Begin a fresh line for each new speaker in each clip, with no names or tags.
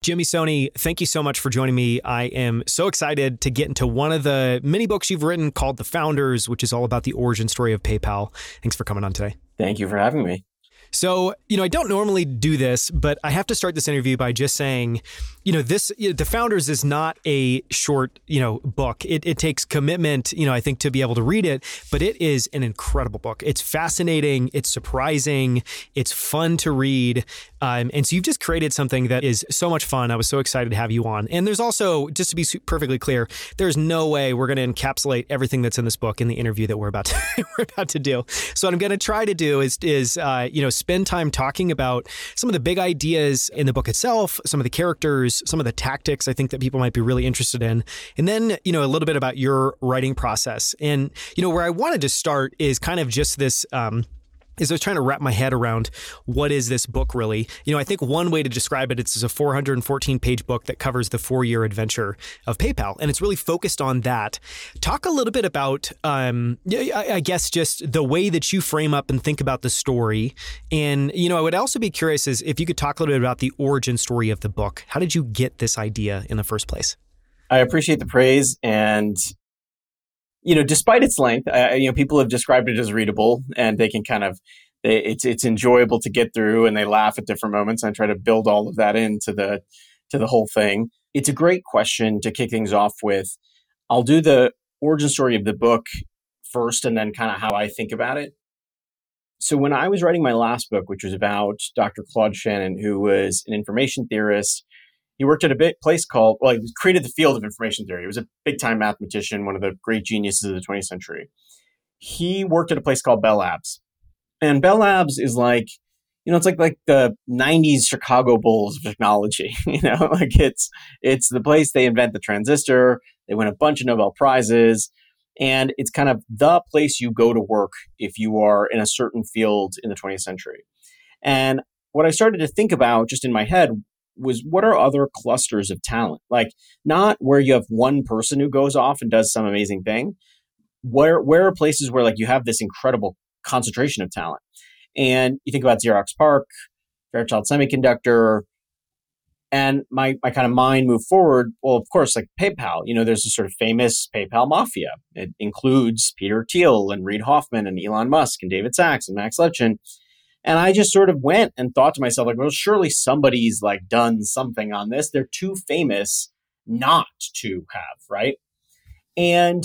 Jimmy Soni, thank you so much for joining me. I am so excited to get into one of the many books you've written called The Founders, which is all about the origin story of PayPal. Thanks for coming on today.
Thank you for having me.
So, you know, I don't normally do this, but I have to start this interview by just saying, you know, this, you know, The Founders is not a short, you know, book. It, it takes commitment, you know, I think to be able to read it, but it is an incredible book. It's fascinating, it's surprising, it's fun to read. Um, and so you've just created something that is so much fun. I was so excited to have you on. And there's also, just to be perfectly clear, there's no way we're going to encapsulate everything that's in this book in the interview that we're about to, we're about to do. So what I'm going to try to do is, is uh, you know, spend time talking about some of the big ideas in the book itself, some of the characters, some of the tactics I think that people might be really interested in. And then, you know, a little bit about your writing process. And, you know, where I wanted to start is kind of just this um, is I was trying to wrap my head around what is this book really. You know, I think one way to describe it, it's a 414 page book that covers the four year adventure of PayPal, and it's really focused on that. Talk a little bit about, um, I guess, just the way that you frame up and think about the story. And you know, I would also be curious is if you could talk a little bit about the origin story of the book. How did you get this idea in the first place?
I appreciate the praise, and you know, despite its length, uh, you know, people have described it as readable, and they can kind of they, it's it's enjoyable to get through, and they laugh at different moments. I try to build all of that into the to the whole thing. It's a great question to kick things off with. I'll do the origin story of the book first, and then kind of how I think about it. So when I was writing my last book, which was about Dr. Claude Shannon, who was an information theorist he worked at a big place called, well, he created the field of information theory. He was a big time mathematician, one of the great geniuses of the 20th century. He worked at a place called Bell Labs. And Bell Labs is like, you know, it's like like the '90s Chicago Bulls of technology. You know, like it's it's the place they invent the transistor. They win a bunch of Nobel prizes, and it's kind of the place you go to work if you are in a certain field in the 20th century. And what I started to think about just in my head was what are other clusters of talent? Like not where you have one person who goes off and does some amazing thing. Where where are places where like you have this incredible concentration of talent? And you think about Xerox PARC, Fairchild Semiconductor, and my, my kind of mind moved forward. Well, of course, like PayPal, you know, there's a sort of famous PayPal mafia. It includes Peter Thiel and Reid Hoffman and Elon Musk and David Sacks and Max Levchin. And I just sort of went and thought to myself, like, well, surely somebody's like done something on this. They're too famous not to have, right? And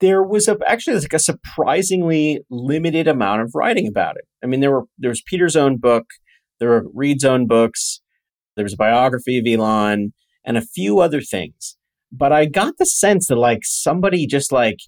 there was a, actually like a surprisingly limited amount of writing about it. I mean, there were there was Peter's own book, there were Reid's own books, there was a biography of Elon, and a few other things. But I got the sense that like somebody just like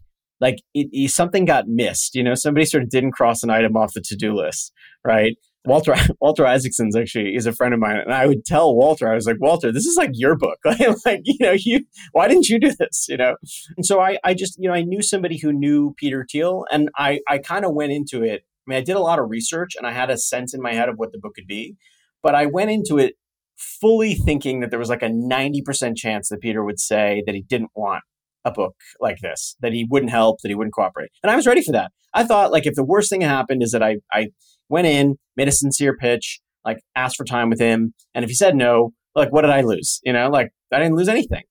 like it, it, something got missed. You know, somebody sort of didn't cross an item off the to do list, right? Walter Walter Isaacson's actually is a friend of mine, and I would tell Walter, I was like, Walter, this is like your book. like, you know, you why didn't you do this? You know, and so I I just you know I knew somebody who knew Peter Thiel, and I I kind of went into it. I mean, I did a lot of research, and I had a sense in my head of what the book could be, but I went into it fully thinking that there was like a 90% chance that Peter would say that he didn't want a book like this, that he wouldn't help, that he wouldn't cooperate. And I was ready for that. I thought like if the worst thing that happened is that I, I went in, made a sincere pitch, like asked for time with him. And if he said no, like what did I lose? You know, like I didn't lose anything.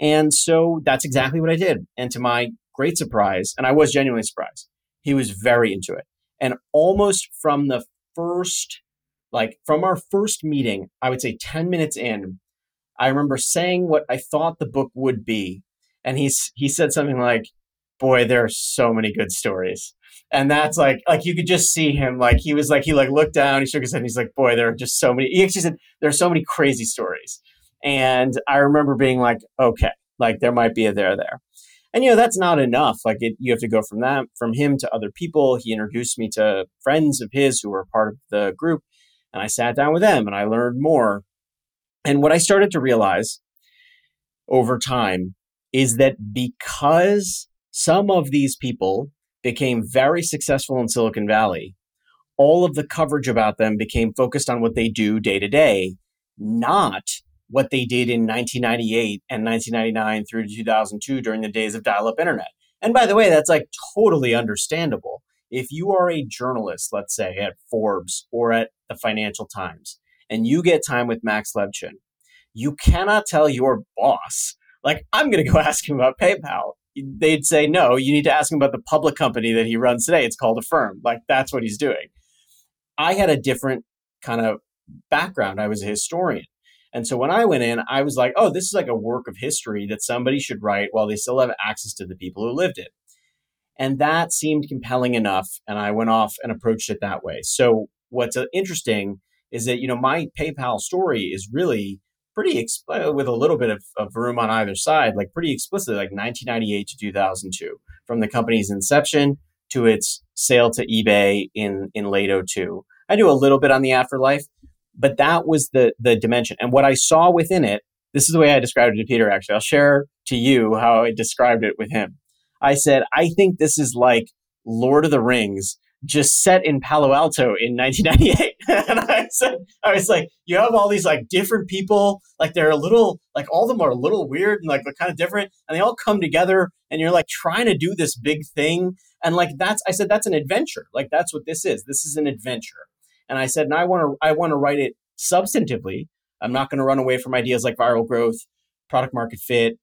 And so that's exactly what I did. And to my great surprise, and I was genuinely surprised, he was very into it. And almost from the first, like from our first meeting, I would say 10 minutes in, I remember saying what I thought the book would be and he's he said something like, "Boy, there are so many good stories." And that's like like you could just see him like he was like he like looked down, he shook his head, and he's like, "Boy, there are just so many." He actually said, "There are so many crazy stories." And I remember being like, "Okay, like there might be a there there." And you know that's not enough. Like it, you have to go from that from him to other people. He introduced me to friends of his who were part of the group, and I sat down with them and I learned more. And what I started to realize over time is that because some of these people became very successful in Silicon Valley, all of the coverage about them became focused on what they do day to day, not what they did in 1998 and 1999 through 2002 during the days of dial up internet. And by the way, that's like totally understandable. If you are a journalist, let's say at Forbes or at the Financial Times, and you get time with Max Levchin, you cannot tell your boss, like, I'm going to go ask him about PayPal. They'd say, no, you need to ask him about the public company that he runs today. It's called Affirm. Like, that's what he's doing. I had a different kind of background. I was a historian. And so when I went in, I was like, oh, this is like a work of history that somebody should write while they still have access to the people who lived it. And that seemed compelling enough. And I went off and approached it that way. So what's uh, interesting is that, you know, my PayPal story is really pretty expl- with a little bit of, of room on either side, like pretty explicitly, like 1998 to 2002, from the company's inception to its sale to eBay in, in late 02. I do a little bit on the afterlife, but that was the the dimension. And what I saw within it, this is the way I described it to Peter. Actually, I'll share to you how I described it with him. I said, I think this is like Lord of the Rings just set in Palo Alto in 1998. and I said, I was like, you have all these like different people, like they're a little, like all of them are a little weird and like they're kind of different, and they all come together, and you're like trying to do this big thing, and like that's, I said, that's an adventure. Like that's what this is. This is an adventure. And I said, and I want to, I want to write it substantively. I'm not going to run away from ideas like viral growth, product market fit,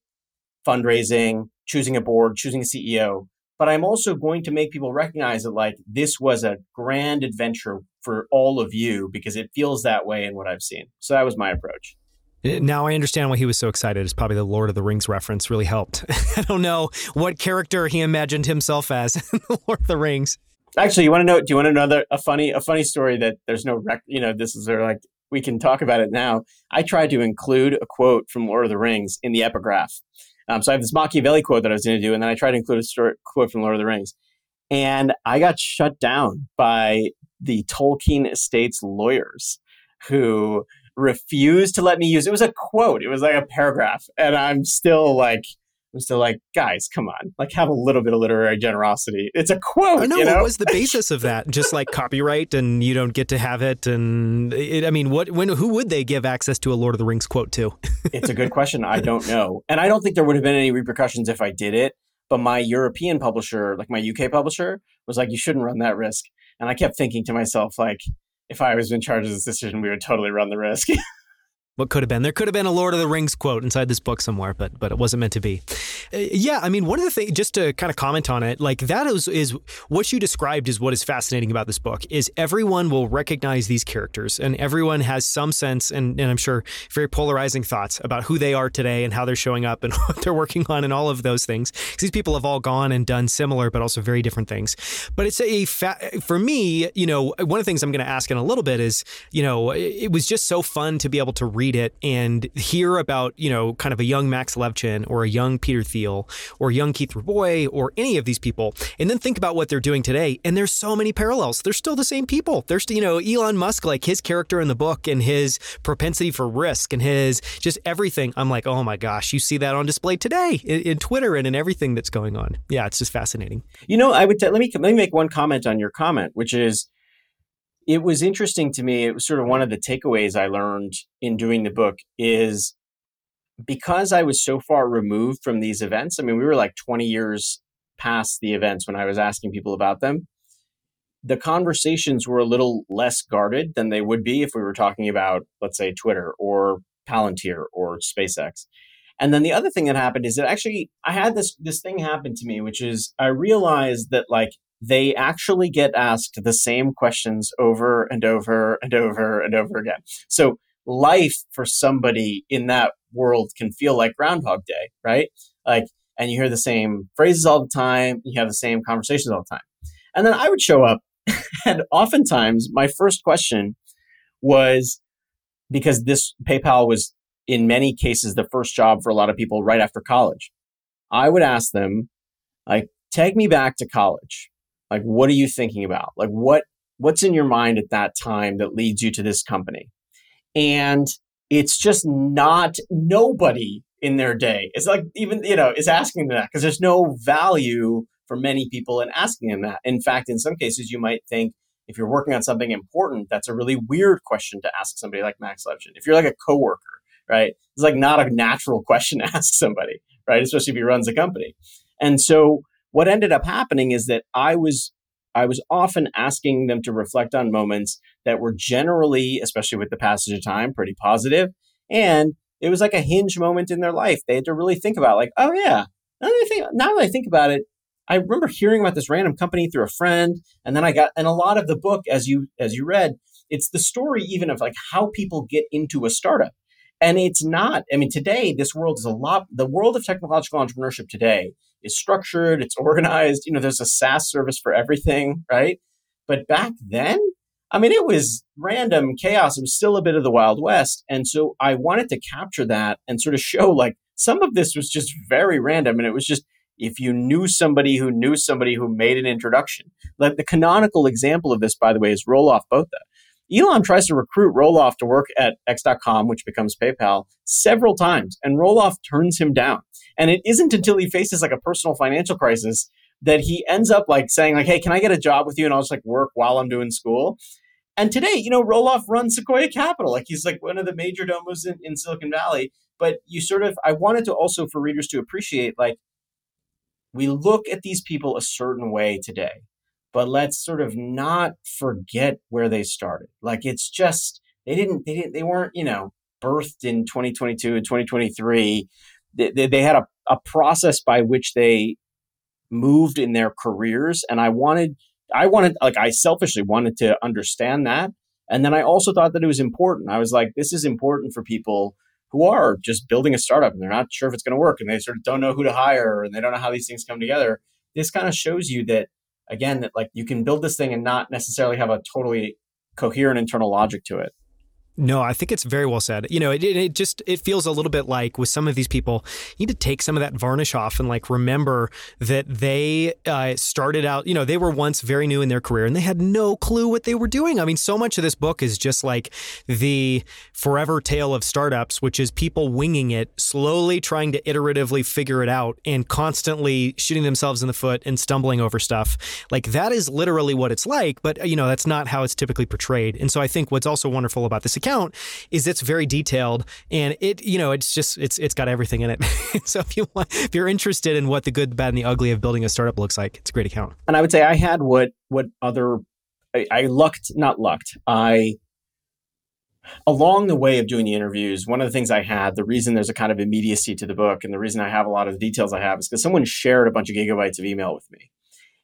fundraising, choosing a board, choosing a CEO. But I'm also going to make people recognize that like this was a grand adventure for all of you because it feels that way in what I've seen. So that was my approach.
Uh, now I understand why he was so excited. It's probably the Lord of the Rings reference really helped. I don't know what character he imagined himself as in the Lord of the Rings.
Actually, you want to know? Do you want to know another a funny a funny story that there's no rec? You know, this is sort of like we can talk about it now. I tried to include a quote from Lord of the Rings in the epigraph. Um, so I have this Machiavelli quote that I was going to do, and then I tried to include a story, quote from Lord of the Rings, and I got shut down by the Tolkien Estates lawyers who refused to let me use it was a quote it was like a paragraph and i'm still like I'm still like, guys, come on, like have a little bit of literary generosity. It's a quote.
Oh, I know,
you know?
what was the basis of that? Just like copyright, and you don't get to have it. And it, I mean, what, when, who would they give access to a Lord of the Rings quote to?
it's a good question. I don't know, and I don't think there would have been any repercussions if I did it. But my European publisher, like my UK publisher, was like, you shouldn't run that risk. And I kept thinking to myself, like, if I was in charge of this decision, we would totally run the risk.
what could have been. There could have been a Lord of the Rings quote inside this book somewhere, but but it wasn't meant to be. Uh, yeah, I mean, one of the things, just to kind of comment on it, like that is is what you described is what is fascinating about this book is everyone will recognize these characters, and everyone has some sense, and, and I'm sure very polarizing thoughts about who they are today and how they're showing up and what they're working on and all of those things. These people have all gone and done similar, but also very different things. But it's a fa- for me, you know, one of the things I'm going to ask in a little bit is, you know, it was just so fun to be able to read read it and hear about, you know, kind of a young Max Levchin or a young Peter Thiel or young Keith Rabois or any of these people, and then think about what they're doing today. And there's so many parallels. They're still the same people. There's, you know, Elon Musk, like his character in the book and his propensity for risk and his just everything. I'm like, oh my gosh, you see that on display today in, in Twitter and in everything that's going on. Yeah, it's just fascinating.
You know, I would t- let me let me make one comment on your comment, which is it was interesting to me. It was sort of one of the takeaways I learned in doing the book is because I was so far removed from these events. I mean, we were like 20 years past the events when I was asking people about them. The conversations were a little less guarded than they would be if we were talking about, let's say, Twitter or Palantir or SpaceX. And then the other thing that happened is that actually I had this this thing happen to me, which is I realized that like they actually get asked the same questions over and over and over and over again. So life for somebody in that world can feel like Groundhog Day, right? Like, and you hear the same phrases all the time, you have the same conversations all the time. And then I would show up, and oftentimes my first question was because this PayPal was in many cases the first job for a lot of people right after college. I would ask them, like, take me back to college. Like, what are you thinking about? Like, what what's in your mind at that time that leads you to this company? And it's just not nobody in their day. It's like even you know is asking them that because there's no value for many people in asking them that. In fact, in some cases, you might think if you're working on something important, that's a really weird question to ask somebody like Max Levchin. If you're like a coworker, right, it's like not a natural question to ask somebody, right, especially if he runs a company. And so what ended up happening is that I was I was often asking them to reflect on moments that were generally, especially with the passage of time, pretty positive, and it was like a hinge moment in their life. They had to really think about like, oh yeah, now that I think, now that I think about it, I remember hearing about this random company through a friend, and then I got and a lot of the book, as you as you read, it's the story even of like how people get into a startup. And it's not, I mean, today, this world is a lot, the world of technological entrepreneurship today is structured, it's organized, you know, there's a SaaS service for everything, right? But back then, I mean, it was random chaos. It was still a bit of the Wild West. And so I wanted to capture that and sort of show like some of this was just very random. And it was just, if you knew somebody who knew somebody who made an introduction. Like the canonical example of this, by the way, is Roelof Botha. Elon tries to recruit Roelof to work at X.com, which becomes PayPal, several times, and Roelof turns him down. And it isn't until he faces like a personal financial crisis that he ends up like saying like, "Hey, can I get a job with you?" And I'll just like work while I'm doing school. And today, you know, Roelof runs Sequoia Capital. Like he's like one of the major domos in, in Silicon Valley. But you sort of, I wanted to also for readers to appreciate like we look at these people a certain way today, but let's sort of not forget where they started. Like it's just they didn't they didn't they weren't you know birthed in 2022 and 2023. They, they, they had a, a process by which they moved in their careers, and I wanted I wanted like I selfishly wanted to understand that, and then I also thought that it was important. I was like, this is important for people who are just building a startup and they're not sure if it's going to work and they sort of don't know who to hire and they don't know how these things come together. This kind of shows you that again that like you can build this thing and not necessarily have a totally coherent internal logic to it.
No, I think it's very well said. You know, it, it just it feels a little bit like with some of these people, you need to take some of that varnish off and like remember that they uh, started out. You know, they were once very new in their career and they had no clue what they were doing. I mean, so much of this book is just like the forever tale of startups, which is people winging it, slowly trying to iteratively figure it out, and constantly shooting themselves in the foot and stumbling over stuff. Like that is literally what it's like, but you know, that's not how it's typically portrayed. And so I think what's also wonderful about this account is it's very detailed and it you know it's just it's it's got everything in it. so if you want, if you're interested in what the good, the bad, and the ugly of building a startup looks like, it's a great account.
And I would say I had what what other I, I lucked not lucked I along the way of doing the interviews, one of the things I had, the reason there's a kind of immediacy to the book, and the reason I have a lot of the details I have is because someone shared a bunch of gigabytes of email with me.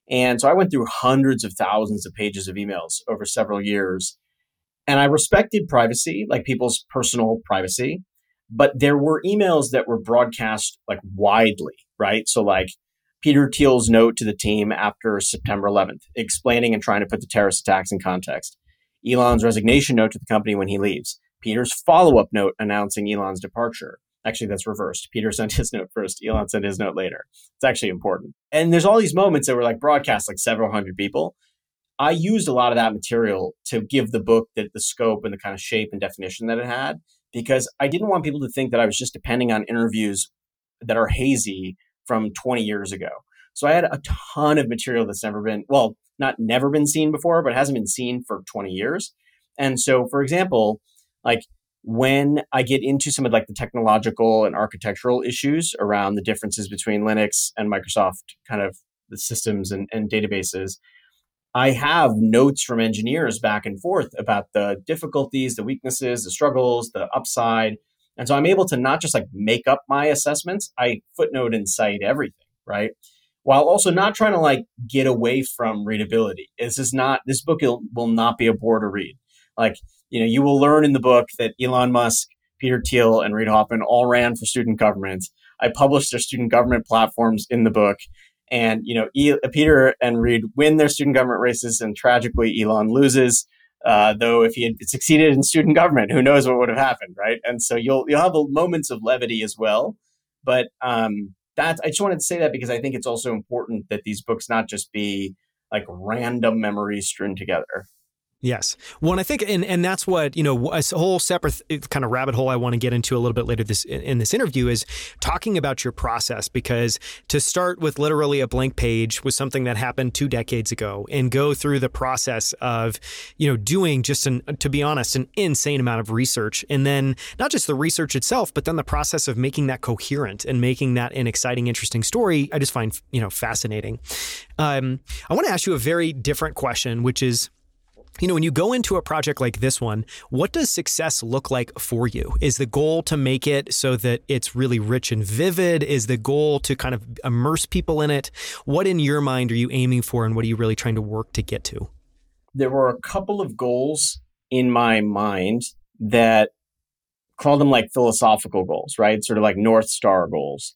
And so I went through hundreds of thousands of pages of emails over several years. And I respected privacy, like people's personal privacy, but there were emails that were broadcast like widely, right? So like Peter Thiel's note to the team after September 11th, explaining and trying to put the terrorist attacks in context. Elon's resignation note to the company when he leaves. Peter's follow up note announcing Elon's departure. Actually, that's reversed. Peter sent his note first. Elon sent his note later. It's actually important. And there's all these moments that were like broadcast like several hundred people. I used a lot of that material to give the book the, the scope and the kind of shape and definition that it had because I didn't want people to think that I was just depending on interviews that are hazy from 20 years ago. So I had a ton of material that's never been, well, not never been seen before, but hasn't been seen for 20 years. And so, for example, like when I get into some of like the technological and architectural issues around the differences between Linux and Microsoft kind of the systems and, and databases, I have notes from engineers back and forth about the difficulties, the weaknesses, the struggles, the upside. And so I'm able to not just like make up my assessments, I footnote and cite everything, right? While also not trying to like get away from readability. This is not, this book will, not be a bore to read. Like, you know, you will learn in the book that Elon Musk, Peter Thiel, and Reid Hoffman all ran for student government. I published their student government platforms in the book. And you know, Peter and Reid win their student government races, and tragically, Elon loses. Uh, though, if he had succeeded in student government, who knows what would have happened, right? And so you'll you'll have moments of levity as well. But um, that I just wanted to say that because I think it's also important that these books not just be like random memories strewn together.
Yes. Well, and I think, and, and that's what, you know, a whole separate kind of rabbit hole I want to get into a little bit later this in this interview is talking about your process because to start with literally a blank page was something that happened two decades ago and go through the process of, you know, doing just an, to be honest, an insane amount of research. And then not just the research itself, but then the process of making that coherent and making that an exciting, interesting story, I just find, you know, fascinating. Um, I want to ask you a very different question, which is, you know, when you go into a project like this one, what does success look like for you? Is the goal to make it so that it's really rich and vivid? Is the goal to kind of immerse people in it? What in your mind are you aiming for and what are you really trying to work to get to?
There were a couple of goals in my mind that call them like philosophical goals, right? Sort of like North Star goals.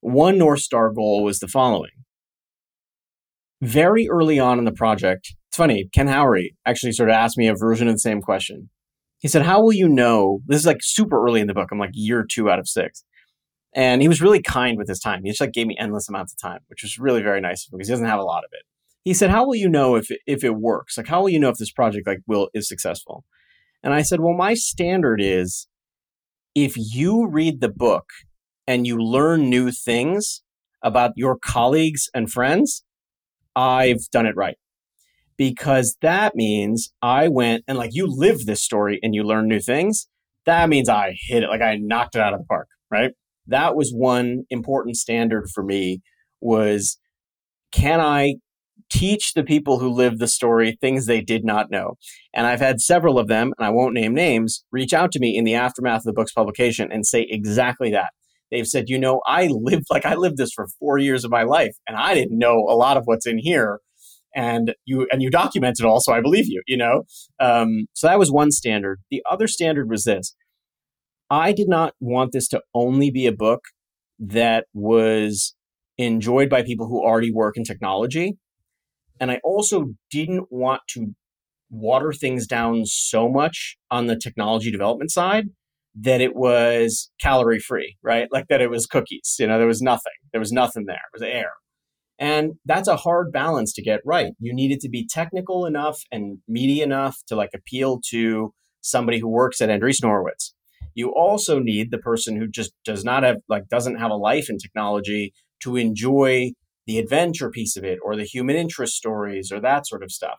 One North Star goal was the following. Very early on in the project, it's funny, Ken Howery actually sort of asked me a version of the same question. He said, How will you know? This is like super early in the book. I'm like year two out of six. And he was really kind with his time. He just like gave me endless amounts of time, which was really very nice because he doesn't have a lot of it. He said, How will you know if if it works? Like, how will you know if this project like will is successful? And I said, Well, my standard is if you read the book and you learn new things about your colleagues and friends, I've done it right. Because that means I went and like you live this story and you learn new things. That means I hit it, like I knocked it out of the park, right? That was one important standard for me was can I teach the people who live the story things they did not know. And I've had several of them, and I won't name names, reach out to me in the aftermath of the book's publication and say exactly that. They've said, you know, I lived like I lived this for four years of my life, and I didn't know a lot of what's in here. And you and you documented all, so I believe you. You know, um, so that was one standard. The other standard was this: I did not want this to only be a book that was enjoyed by people who already work in technology. And I also didn't want to water things down so much on the technology development side that it was calorie free, right? Like that it was cookies. You know, there was nothing. There was nothing there. It was air. And that's a hard balance to get right. You need it to be technical enough and meaty enough to like appeal to somebody who works at Andreessen Horowitz. You also need the person who just does not have like doesn't have a life in technology to enjoy the adventure piece of it or the human interest stories or that sort of stuff.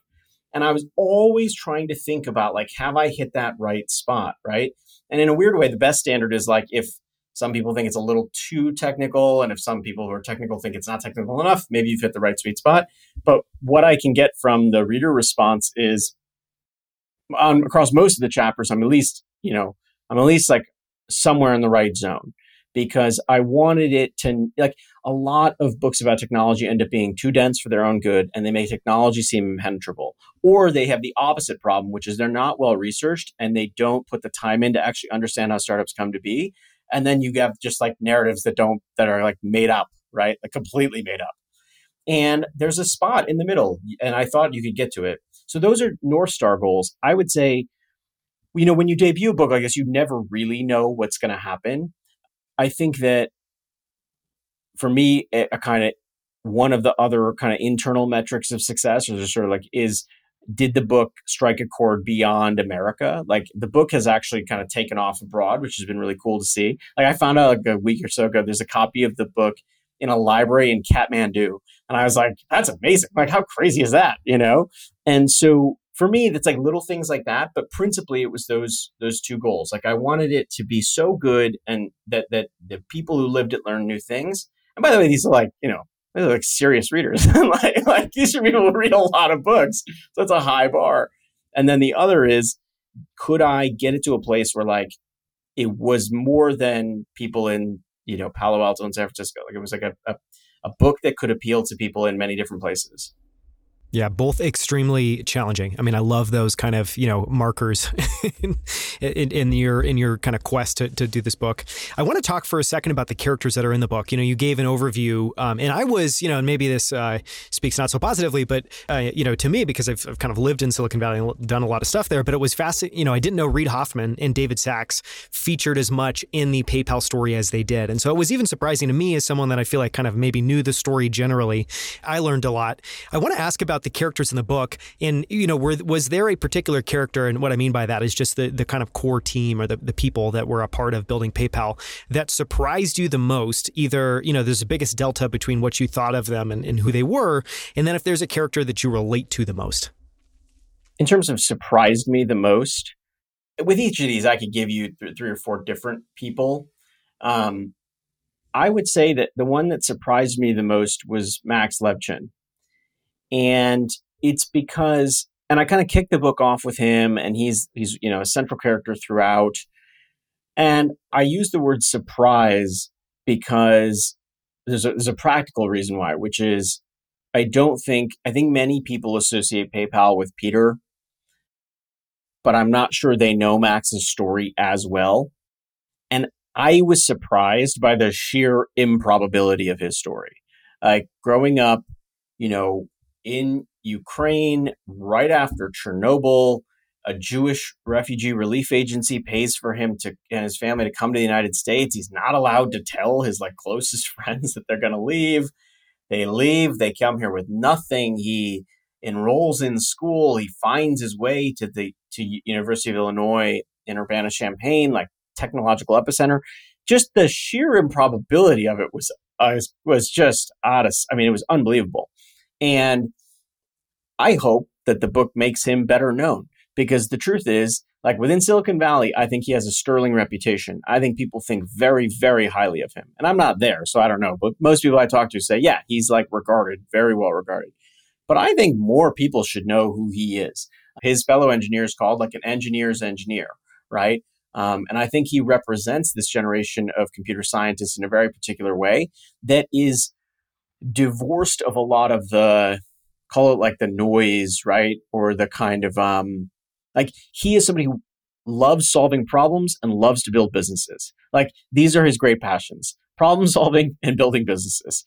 And I was always trying to think about like, have I hit that right spot? Right. And in a weird way, the best standard is like if some people think it's a little too technical, and if some people who are technical think it's not technical enough, maybe you've hit the right sweet spot. But what I can get from the reader response is on across most of the chapters, I'm at least, you know, I'm at least like somewhere in the right zone because I wanted it to like a lot of books about technology end up being too dense for their own good and they make technology seem impenetrable. Or they have the opposite problem, which is they're not well researched and they don't put the time in to actually understand how startups come to be. And then you have just like narratives that don't that are like made up, right? Like completely made up. And there's a spot in the middle, and I thought you could get to it. So those are North Star goals. I would say, you know, when you debut a book, I guess you never really know what's going to happen. I think that for me, a, kind of one of the other kind of internal metrics of success, or sort of like, is did the book strike a chord beyond America? Like the book has actually kind of taken off abroad, which has been really cool to see. Like I found out like a week or so ago, there's a copy of the book in a library in Kathmandu. And I was like, that's amazing. Like, how crazy is that? You know? And so for me, that's like little things like that. But principally it was those those two goals. Like I wanted it to be so good and that that the people who lived it learn new things. And by the way, these are like, you know, they're like serious readers. like, like these are people who read a lot of books. So that's a high bar. And then the other is, could I get it to a place where like it was more than people in, you know, Palo Alto and San Francisco. Like it was like a, a, a book that could appeal to people in many different places.
Yeah, both extremely challenging. I mean, I love those kind of you know markers in, in, in, your in your kind of quest to, to do this book. I want to talk for a second about the characters that are in the book. You know, you gave an overview, um, and I was you know, and maybe this uh, speaks not so positively, but uh, you know, to me because I've, I've, kind of lived in Silicon Valley and done a lot of stuff there. But it was fascinating. You know, I didn't know Reid Hoffman and David Sacks featured as much in the PayPal story as they did, and so it was even surprising to me as someone that I feel like kind of maybe knew the story generally. I learned a lot. I want to ask about about the characters in the book. And, you know, were, was there a particular character? And what I mean by that is just the, the kind of core team or the, the people that were a part of building PayPal that surprised you the most. Either, you know, there's the biggest delta between what you thought of them and, and who they were. And then if there's a character that you relate to the most.
In terms of surprised me the most, with each of these, I could give you th- three or four different people. Um, I would say that the one that surprised me the most was Max Levchin. And it's because and I kind of kicked the book off with him, and he's he's you know a central character throughout. And I use the word surprise because there's a, there's a practical reason why, which is I don't think I think many people associate PayPal with Peter, but I'm not sure they know Max's story as well. And I was surprised by the sheer improbability of his story. Like growing up, you know, in Ukraine right after Chernobyl, a Jewish refugee relief agency pays for him to and his family to come to the United States. He's not allowed to tell his like closest friends that they're going to leave. They leave. They come here with nothing. He enrolls in school. He finds his way to the to University of Illinois in Urbana Champaign, like technological epicenter. Just the sheer improbability of it was uh, was just of. I mean, it was unbelievable. And I hope that the book makes him better known because the truth is, like within Silicon Valley, I think he has a sterling reputation. I think people think very, very highly of him. And I'm not there, so I don't know. But most people I talk to say, yeah, he's like regarded, very well regarded. But I think more people should know who he is. His fellow engineer is called like an engineer's engineer, right? Um, and I think he represents this generation of computer scientists in a very particular way that is divorced of a lot of the call it like the noise, right? Or the kind of um like he is somebody who loves solving problems and loves to build businesses. Like these are his great passions. Problem solving and building businesses.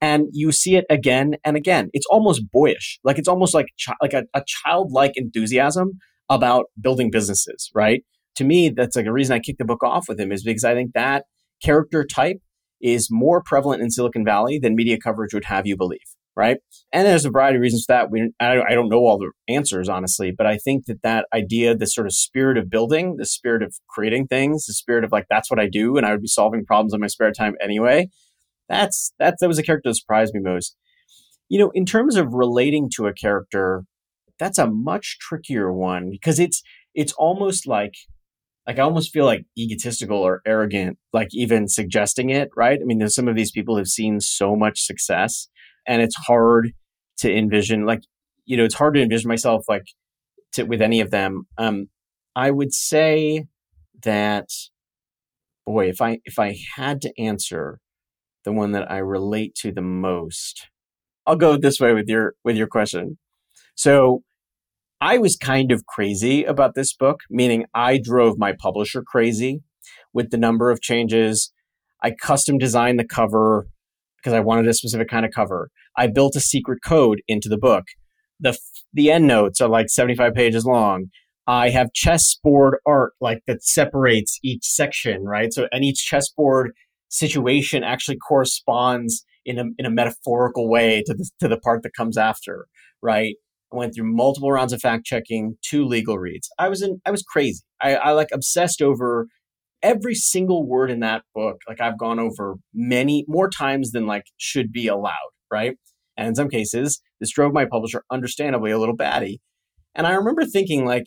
And you see it again and again. It's almost boyish. Like it's almost like chi- like a, a childlike enthusiasm about building businesses, right? To me, that's like a reason I kicked the book off with him is because I think that character type is more prevalent in Silicon Valley than media coverage would have you believe right? And there's a variety of reasons for that. We, I, don't know all the answers, honestly, but I think that that idea, the sort of spirit of building, the spirit of creating things, the spirit of like, that's what I do, and I would be solving problems in my spare time anyway. That's, that, that was a character that surprised me most. You know, in terms of relating to a character, that's a much trickier one because it's, it's almost like, like I almost feel like egotistical or arrogant, like even suggesting it, right? I mean, there's some of these people have seen so much success and it's hard to envision like you know it's hard to envision myself like to, with any of them um i would say that boy if i if i had to answer the one that i relate to the most i'll go this way with your with your question so i was kind of crazy about this book meaning i drove my publisher crazy with the number of changes i custom designed the cover because I wanted a specific kind of cover. I built a secret code into the book. The the end notes are like 75 pages long. I have chessboard art like that separates each section, right? So and each chessboard situation actually corresponds in a in a metaphorical way to the to the part that comes after, right? I went through multiple rounds of fact checking, two legal reads. I was in I was crazy. I, I like obsessed over every single word in that book, like I've gone over many more times than like should be allowed, right? And in some cases, this drove my publisher understandably a little batty. And I remember thinking like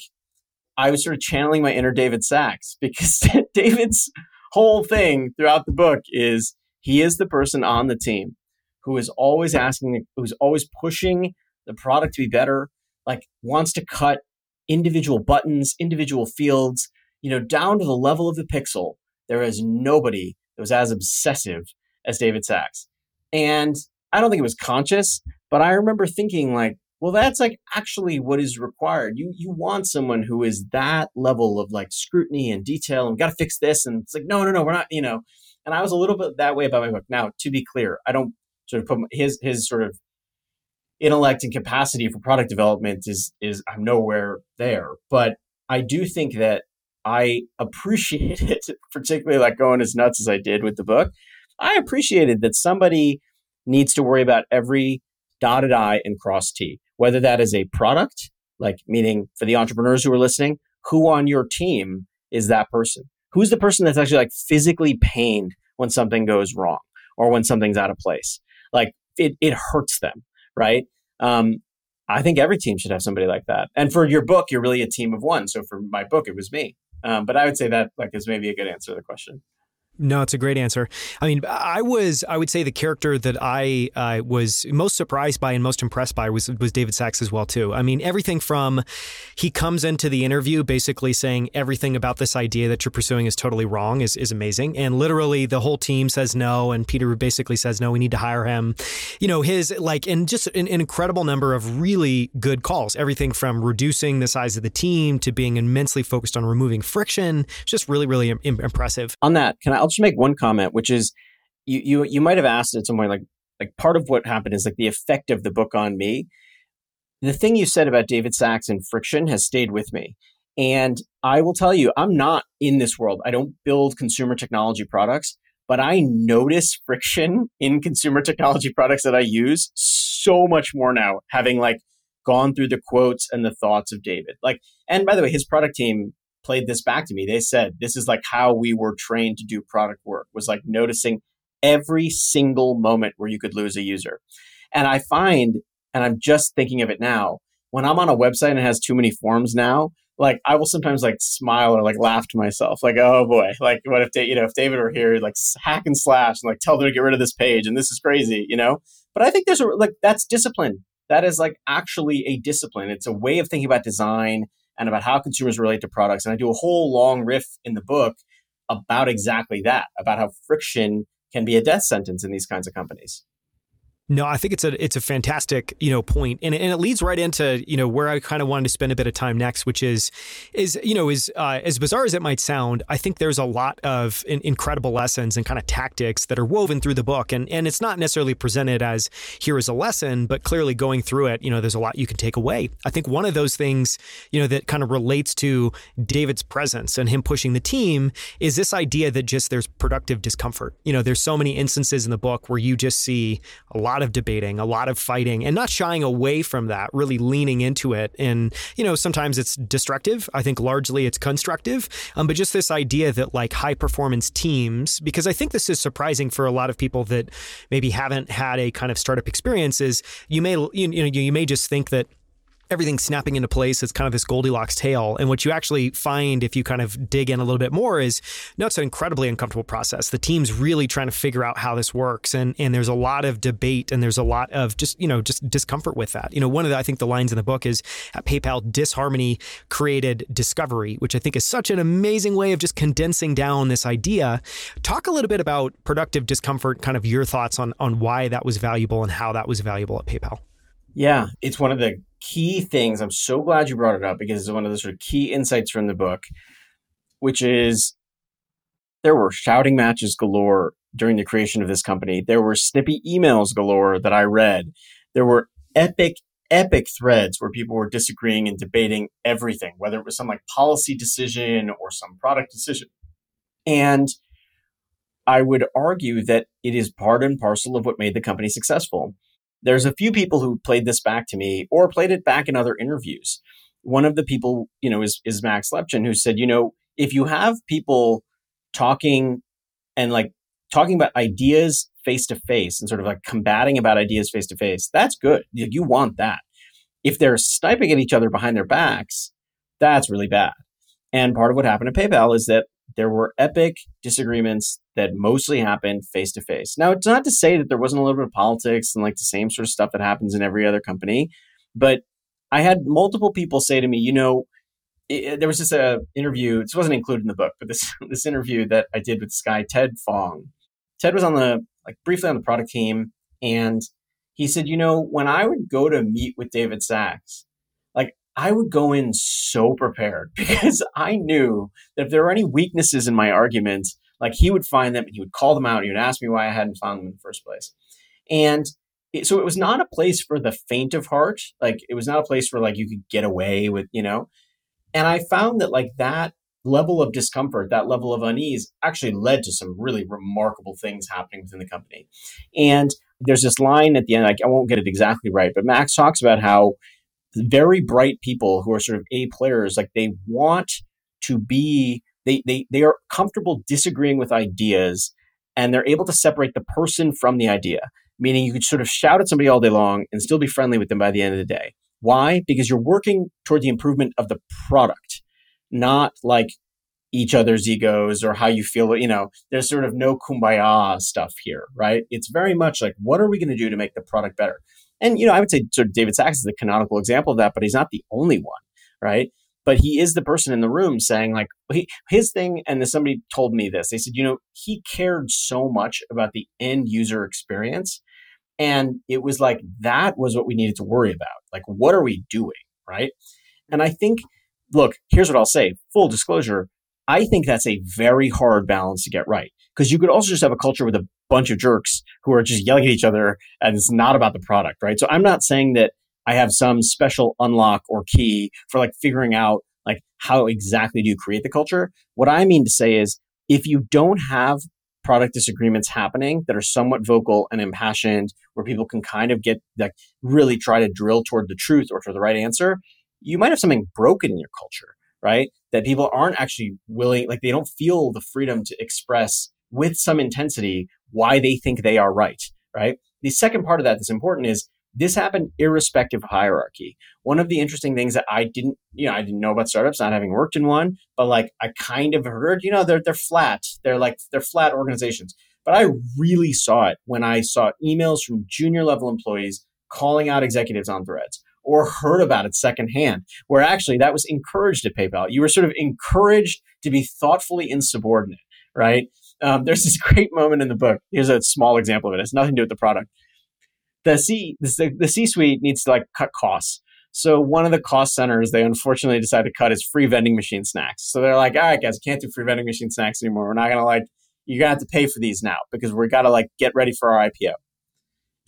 I was sort of channeling my inner David Sacks because David's whole thing throughout the book is he is the person on the team who is always asking, who's always pushing the product to be better, like wants to cut individual buttons, individual fields, you know, down to the level of the pixel, there is nobody that was as obsessive as David Sacks. And I don't think it was conscious, but I remember thinking like, well, that's like actually what is required. You you want someone who is that level of like scrutiny and detail and we got to fix this. And it's like, no, no, no, we're not, you know. And I was a little bit that way about my book. Now, to be clear, I don't sort of put his his sort of intellect and capacity for product development is is I'm nowhere there. But I do think that I appreciated, particularly like going as nuts as I did with the book. I appreciated that somebody needs to worry about every dotted I and cross T, whether that is a product, like meaning for the entrepreneurs who are listening, who on your team is that person? Who's the person that's actually like physically pained when something goes wrong or when something's out of place? Like it, it hurts them, right? Um, I think every team should have somebody like that. And for your book, you're really a team of one. So for my book, it was me. Um, but I would say that like is maybe a good answer to the question.
No, it's a great answer. I mean, I was, I would say the character that I uh, was most surprised by and most impressed by was was David Sacks as well too. I mean, everything from he comes into the interview basically saying everything about this idea that you're pursuing is totally wrong is is amazing, and literally the whole team says no, and Peter basically says no, we need to hire him. You know, his like, and just an, an incredible number of really good calls. Everything from reducing the size of the team to being immensely focused on removing friction. Just really, really Im- impressive.
On that, can I? I'll just make one comment, which is you you you might have asked at some point like like part of what happened is like the effect of the book on me. The thing you said about David Sacks and friction has stayed with me. And I will tell you, I'm not in this world. I don't build consumer technology products, but I notice friction in consumer technology products that I use so much more now, having like gone through the quotes and the thoughts of David. Like, and by the way, his product team played this back to me. They said this is like how we were trained to do product work was like noticing every single moment where you could lose a user. And I find, and I'm just thinking of it now, when I'm on a website and it has too many forms now, like I will sometimes like smile or like laugh to myself, like, oh boy, like what if they, you know, if David were here, like hack and slash and like tell them to get rid of this page and this is crazy, you know? But I think there's a like that's discipline. That is like actually a discipline. It's a way of thinking about design and about how consumers relate to products. And I do a whole long riff in the book about exactly that, about how friction can be a death sentence in these kinds of companies.
No, I think it's a it's a fantastic you know point, and and it leads right into you know where I kind of wanted to spend a bit of time next, which is is you know is uh, as bizarre as it might sound, I think there's a lot of in, incredible lessons and kind of tactics that are woven through the book, and and it's not necessarily presented as here is a lesson, but clearly going through it, you know, there's a lot you can take away. I think one of those things you know that kind of relates to David's presence and him pushing the team is this idea that just there's productive discomfort. You know, there's so many instances in the book where you just see a lot lot of debating, a lot of fighting, and not shying away from that, really leaning into it. And, you know, sometimes it's destructive. I think largely it's constructive. Um, but just this idea that like high performance teams, because I think this is surprising for a lot of people that maybe haven't had a kind of startup experience, is you may, you, you know, you may just think that everything snapping into place is kind of this Goldilocks tale. And what you actually find if you kind of dig in a little bit more is no, it's an incredibly uncomfortable process. The team's really trying to figure out how this works. And and there's a lot of debate and there's a lot of just, you know, just discomfort with that. You know, one of the I think the lines in the book is at PayPal, disharmony created discovery, which I think is such an amazing way of just condensing down this idea. Talk a little bit about productive discomfort, kind of your thoughts on on why that was valuable and how that was valuable at PayPal.
Yeah, it's one of the key things. I'm so glad you brought it up because it's one of the sort of key insights from the book, which is there were shouting matches galore during the creation of this company. There were snippy emails galore that I read. There were epic, epic threads where people were disagreeing and debating everything, whether it was some like policy decision or some product decision. And I would argue that it is part and parcel of what made the company successful there's a few people who played this back to me or played it back in other interviews. One of the people, you know, is, is Max Levchin, who said, you know, if you have people talking and like talking about ideas face to face and sort of like combating about ideas face to face, that's good. You, You want that. If they're sniping at each other behind their backs, that's really bad. And part of what happened at PayPal is that there were epic disagreements that mostly happened face to face. Now, it's not to say that there wasn't a little bit of politics and like the same sort of stuff that happens in every other company, but I had multiple people say to me, you know, it, there was just uh, a interview. This wasn't included in the book, but this this interview that I did with guy Ted Fong. Ted was on the like briefly on the product team, and he said, you know, when I would go to meet with David Sacks, I would go in so prepared because I knew that if there were any weaknesses in my arguments, like he would find them and he would call them out. And he would ask me why I hadn't found them in the first place. And it, so it was not a place for the faint of heart. Like it was not a place where like you could get away with, you know. And I found that like that level of discomfort, that level of unease actually led to some really remarkable things happening within the company. And there's this line at the end, like I won't get it exactly right, but Max talks about how very bright people who are sort of A players, like they want to be, they, they, they are comfortable disagreeing with ideas and they're able to separate the person from the idea. Meaning you could sort of shout at somebody all day long and still be friendly with them by the end of the day. Why? Because you're working toward the improvement of the product, not like each other's egos or how you feel. You know, there's sort of no kumbaya stuff here, right? It's very much like, what are we going to do to make the product better? And, you know, I would say sort of David Sacks is the canonical example of that, but he's not the only one, right? But he is the person in the room saying, like, he, his thing, and somebody told me this. They said, you know, he cared so much about the end user experience. And it was like, that was what we needed to worry about. Like, what are we doing, right? And I think, look, here's what I'll say full disclosure I think that's a very hard balance to get right. Because you could also just have a culture with a bunch of jerks who are just yelling at each other and it's not about the product, right? So I'm not saying that I have some special unlock or key for like figuring out like how exactly do you create the culture. What I mean to say is if you don't have product disagreements happening that are somewhat vocal and impassioned where people can kind of get like really try to drill toward the truth or to the right answer, you might have something broken in your culture right? That people aren't actually willing, like they don't feel the freedom to express with some intensity why they think they are right, right? The second part of that that's important is this happened irrespective of hierarchy. One of the interesting things that I didn't, you know, I didn't know about startups, not having worked in one, but like I kind of heard, you know, they're they're flat. They're like they're flat organizations. But I really saw it when I saw emails from junior level employees calling out executives on threads or heard about it secondhand, where actually that was encouraged at PayPal. You were sort of encouraged to be thoughtfully insubordinate, right? Um, there's this great moment in the book. Here's a small example of it. It's nothing to do with the product. The C the, the C suite needs to like cut costs. So one of the cost centers they unfortunately decided to cut is free vending machine snacks. So they're like, all right, guys, can't do free vending machine snacks anymore. We're not gonna like you're gonna have to pay for these now because we gotta like get ready for our IPO.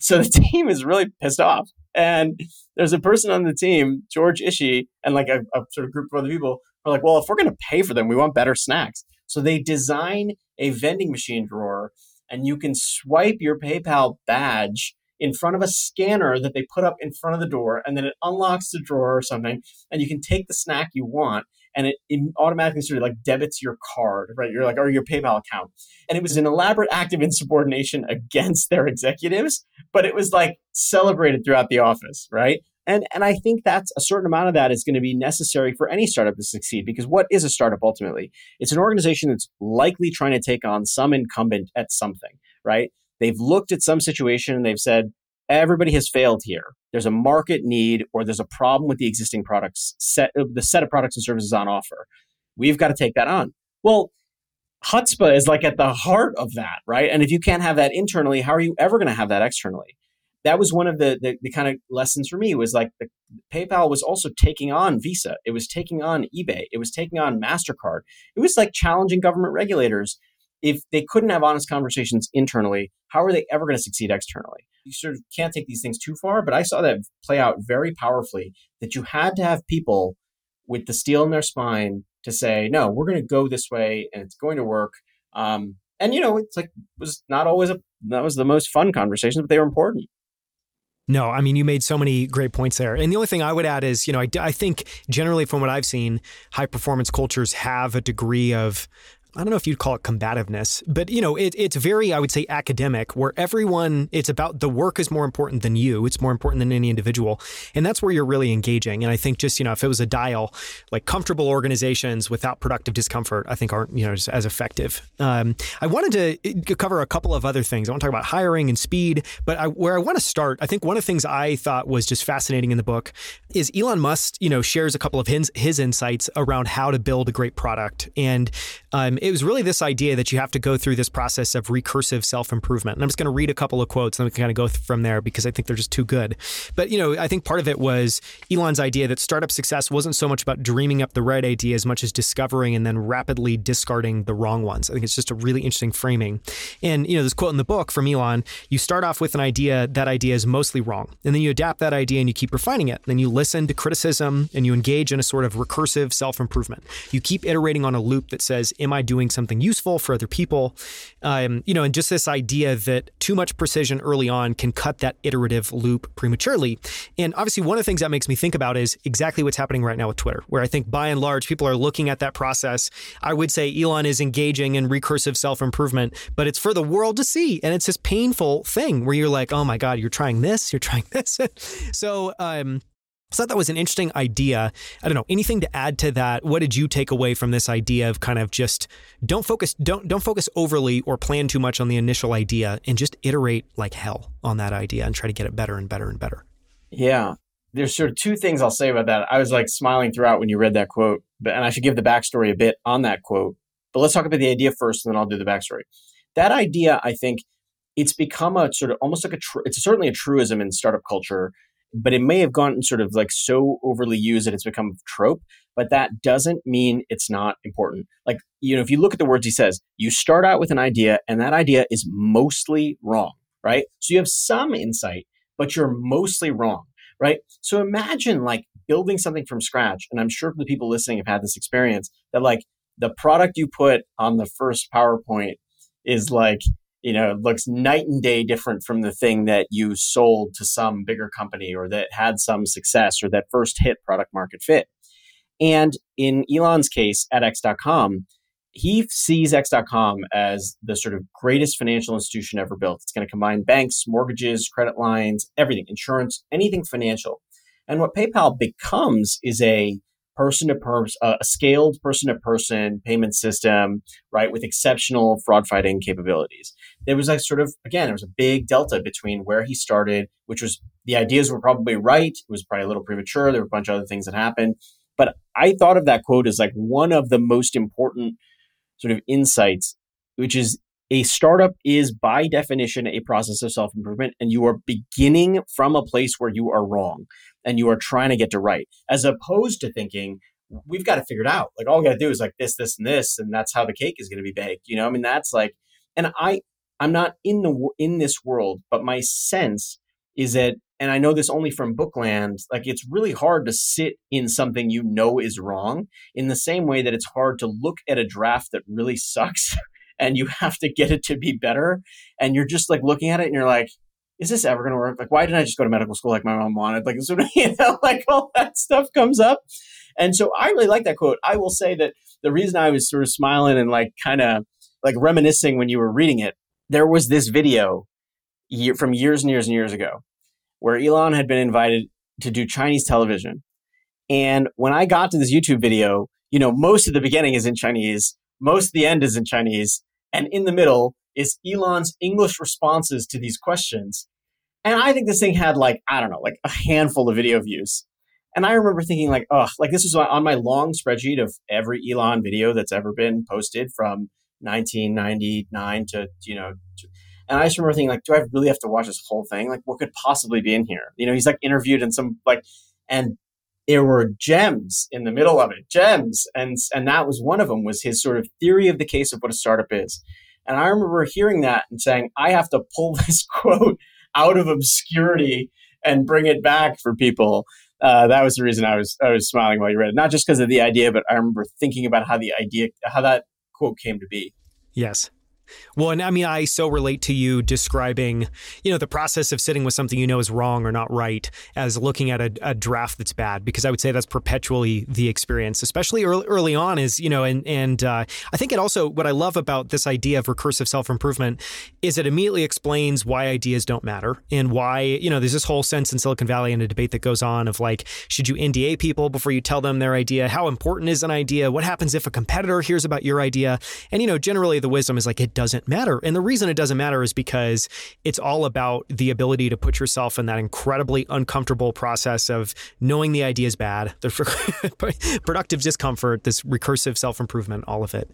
So the team is really pissed off and there's a person on the team, George Ishii, and like a, a sort of group of other people are like, well, if we're to pay for them, we want better snacks. So they design a vending machine drawer, and you can swipe your PayPal badge in front of a scanner that they put up in front of the door, and then it unlocks the drawer or something, and you can take the snack you want, and it, it automatically sort of like debits your card, right? You're like, or your PayPal account. And it was an elaborate act of insubordination against their executives, but it was like celebrated throughout the office, right? And, and I think that's a certain amount of that is going to be necessary for any startup to succeed because what is a startup ultimately? It's an organization that's likely trying to take on some incumbent at something, right? They've looked at some situation and they've said, everybody has failed here. There's a market need or there's a problem with the existing products set, uh, the set of products and services on offer. We've got to take that on. Well, chutzpah is like at the heart of that, right? And if you can't have that internally, how are you ever going to have that externally? That was one of the, the, the kind of lessons for me was like the, PayPal was also taking on Visa. It was taking on eBay. It was taking on MasterCard. It was like challenging government regulators if they couldn't have honest conversations internally, how are they ever going to succeed externally? You sort of can't take these things too far, but I saw that play out very powerfully that you had to have people with the steel in their spine to say, no, we're going to go this way and it's going to work. Um, and you know, it's like was not always a that was the most fun conversations, but they were important.
No, I mean, you made so many great points there. And the only thing I would add is, you know, I, I think generally from what I've seen, high performance cultures have a degree of I don't know if you'd call it combativeness, but you know, it, it's very, I would say, academic, where everyone, it's about the work is more important than you. It's more important than any individual, and that's where you're really engaging. And I think just you know, if it was a dial, like comfortable organizations without productive discomfort, I think aren't you know as effective. Um, I wanted to uh, cover a couple of other things. I want to talk about hiring and speed, but I, where I want to start, I think one of the things I thought was just fascinating in the book is Elon Musk, you know, shares a couple of his, his insights around how to build a great product, and um, it was really this idea that you have to go through this process of recursive self improvement. And I'm just going to read a couple of quotes and we can kind of go from there because I think they're just too good. But, you know, I think part of it was Elon's idea that startup success wasn't so much about dreaming up the right idea as much as discovering and then rapidly discarding the wrong ones. I think it's just a really interesting framing. And, you know, this quote in the book from Elon you start off with an idea, that idea is mostly wrong. And then you adapt that idea and you keep refining it. Then you listen to criticism and you engage in a sort of recursive self improvement. You keep iterating on a loop that says, Am I doing something useful for other people. Um, you know, and just this idea that too much precision early on can cut that iterative loop prematurely. And obviously, one of the things that makes me think about is exactly what's happening right now with Twitter, where I think by and large people are looking at that process. I would say Elon is engaging in recursive self improvement, but it's for the world to see. And it's this painful thing where you're like, oh my God, you're trying this, you're trying this. so, um, So I thought that was an interesting idea. I don't know anything to add to that. What did you take away from this idea of kind of just don't focus don't don't focus overly or plan too much on the initial idea and just iterate like hell on that idea and try to get it better and better and better.
Yeah, there's sort of two things I'll say about that. I was like smiling throughout when you read that quote, but and I should give the backstory a bit on that quote. But let's talk about the idea first, and then I'll do the backstory. That idea, I think, it's become a sort of almost like a tr- it's certainly a truism in startup culture but it may have gotten sort of like so overly used that it's become a trope but that doesn't mean it's not important. Like you know if you look at the words he says you start out with an idea and that idea is mostly wrong right? So you have some insight but you're mostly wrong right? So imagine like building something from scratch and i'm sure the people listening have had this experience that like the product you put on the first powerpoint is like you know, looks night and day different from the thing that you sold to some bigger company or that had some success or that first hit product market fit. And in Elon's case at X.com, he sees X.com as the sort of greatest financial institution ever built. It's going to combine banks, mortgages, credit lines, everything, insurance, anything financial. And what PayPal becomes is a person to person, uh, a scaled person to person payment system, right, with exceptional fraud fighting capabilities. There was a sort of, again, there was a big delta between where he started, which was the ideas were probably right. It was probably a little premature. There were a bunch of other things that happened. But I thought of that quote as like one of the most important sort of insights, which is a startup is by definition a process of self improvement, and you are beginning from a place where you are wrong and you are trying to get to right, as opposed to thinking, we've got to figure it out. Like all we got to do is like this, this, and this, and that's how the cake is going to be baked. You know, I mean, that's like, and I, I'm not in the in this world, but my sense is that, and I know this only from Bookland, like it's really hard to sit in something you know is wrong. In the same way that it's hard to look at a draft that really sucks, and you have to get it to be better, and you're just like looking at it, and you're like, is this ever going to work? Like, why didn't I just go to medical school like my mom wanted? Like, of, you know, like all that stuff comes up. And so I really like that quote. I will say that the reason I was sort of smiling and like kind of like reminiscing when you were reading it, there was this video year, from years and years and years ago where Elon had been invited to do Chinese television. And when I got to this YouTube video, you know, most of the beginning is in Chinese, most of the end is in Chinese, and in the middle is Elon's English responses to these questions. And I think this thing had like, I don't know, like a handful of video views. And I remember thinking like, oh, like this was on my long spreadsheet of every Elon video that's ever been posted from 1999 to, you know, to, and I just remember thinking like, do I really have to watch this whole thing? Like what could possibly be in here? You know, he's like interviewed in some like, and there were gems in the middle of it, gems. And, and that was one of them was his sort of theory of the case of what a startup is. And I remember hearing that and saying, I have to pull this quote out of obscurity and bring it back for people. Uh, that was the reason I was I was smiling while you read it, not just because of the idea, but I remember thinking about how the idea, how that quote came to be.
Yes. Well, and I mean, I so relate to you describing, you know, the process of sitting with something you know is wrong or not right as looking at a, a draft that's bad, because I would say that's perpetually the experience, especially early, early on. Is you know, and and uh, I think it also what I love about this idea of recursive self improvement is it immediately explains why ideas don't matter and why you know there's this whole sense in Silicon Valley and a debate that goes on of like should you NDA people before you tell them their idea? How important is an idea? What happens if a competitor hears about your idea? And you know, generally the wisdom is like it doesn't matter. And the reason it doesn't matter is because it's all about the ability to put yourself in that incredibly uncomfortable process of knowing the idea is bad, the productive discomfort, this recursive self improvement, all of it.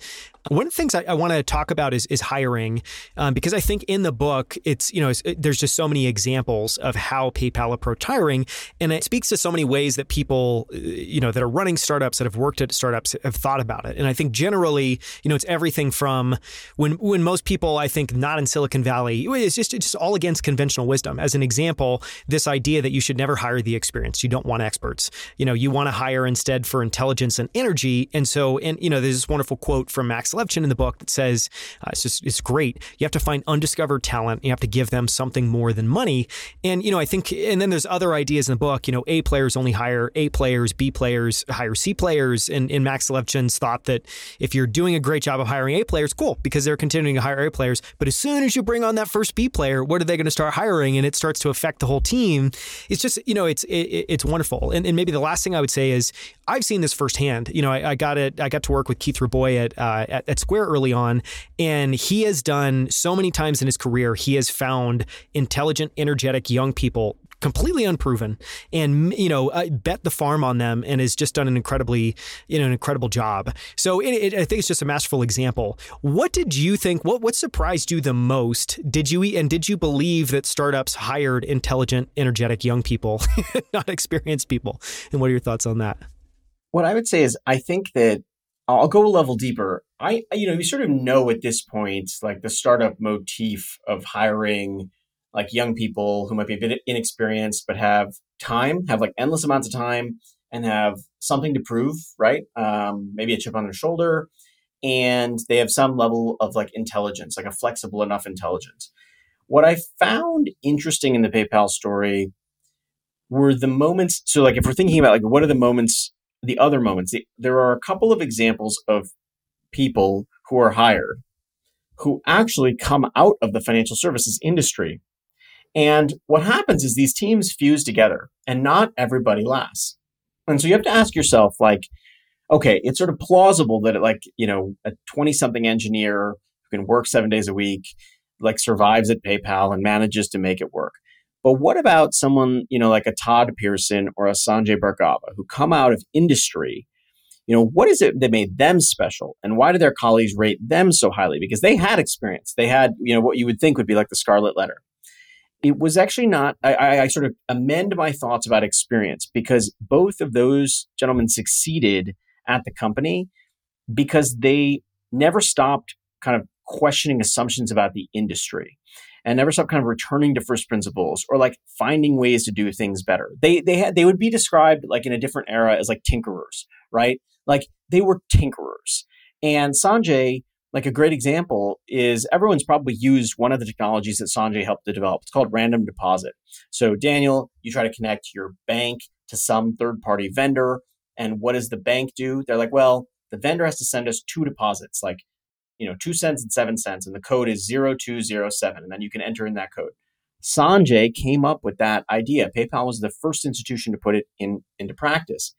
One of the things I, I want to talk about is, is hiring, um, because I think in the book, it's, you know, it's, it, there's just so many examples of how PayPal approached hiring. And it speaks to so many ways that people, uh, you know, that are running startups, that have worked at startups, have thought about it. And I think generally, you know, it's everything from when, when most people, I think, not in Silicon Valley, it's just, it's just all against conventional wisdom. As an example, this idea that you should never hire the experienced. You don't want experts. You know, you want to hire instead for intelligence and energy. And so, and, you know, there's this wonderful quote from Max Levchin in the book that says, uh, it's just, it's great. You have to find undiscovered talent. You have to give them something more than money. And, you know, I think, and then there's other ideas in the book, you know, A players only hire A players, B players hire C players. And, and Max Levchin's thought that if you're doing a great job of hiring A players, cool, because they're contingent continuing to hire A players. But as soon as you bring on that first B player, what are they going to start hiring? And it starts to affect the whole team. It's just, you know, it's it, it's wonderful. And, and maybe the last thing I would say is I've seen this firsthand. You know, I, I got it. I got to work with Keith Rabois at, uh, at, at Square early on, and he has done so many times in his career. He has found intelligent, energetic young people completely unproven and you know uh, bet the farm on them and has just done an incredibly you know an incredible job. So it, it, i think it's just a masterful example. What did you think what what surprised you the most? Did you and did you believe that startups hired intelligent energetic young people not experienced people? And what are your thoughts on that?
What i would say is i think that I'll go a level deeper. I, you know, you sort of know at this point, like the startup motif of hiring like young people who might be a bit inexperienced but have time, have like endless amounts of time, and have something to prove, right? Um, maybe a chip on their shoulder, and they have some level of like intelligence, like a flexible enough intelligence. What I found interesting in the PayPal story were the moments. So, like, if we're thinking about like what are the moments, the other moments, the, there are a couple of examples of people who are hired who actually come out of the financial services industry and what happens is these teams fuse together and not everybody lasts. And so you have to ask yourself, like, okay, it's sort of plausible that, it, like, you know, a 20 something engineer who can work seven days a week, like, survives at PayPal and manages to make it work. But what about someone, you know, like a Todd Pearson or a Sanjay Bhargava who come out of industry? You know, what is it that made them special? And why do their colleagues rate them so highly? Because they had experience. They had, you know, what you would think would be like the scarlet letter it was actually not I, I, sort of amend my thoughts about experience because both of those gentlemen succeeded at the company because they never stopped kind of questioning assumptions about the industry and never stopped kind of returning to first principles or like finding ways to do things better. They they had they would be described like in a different era as like tinkerers, right? Like they were tinkerers. And Sanjay like a great example is everyone's probably used one of the technologies that Sanjay helped to develop. It's called random deposit. So, Daniel, you try to connect your bank to some third party vendor. And what does the bank do? They're like, well, the vendor has to send us two deposits, like, you know, two cents and seven cents. And the code is 0207. And then you can enter in that code. Sanjay came up with that idea. PayPal was the first institution to put it in into practice.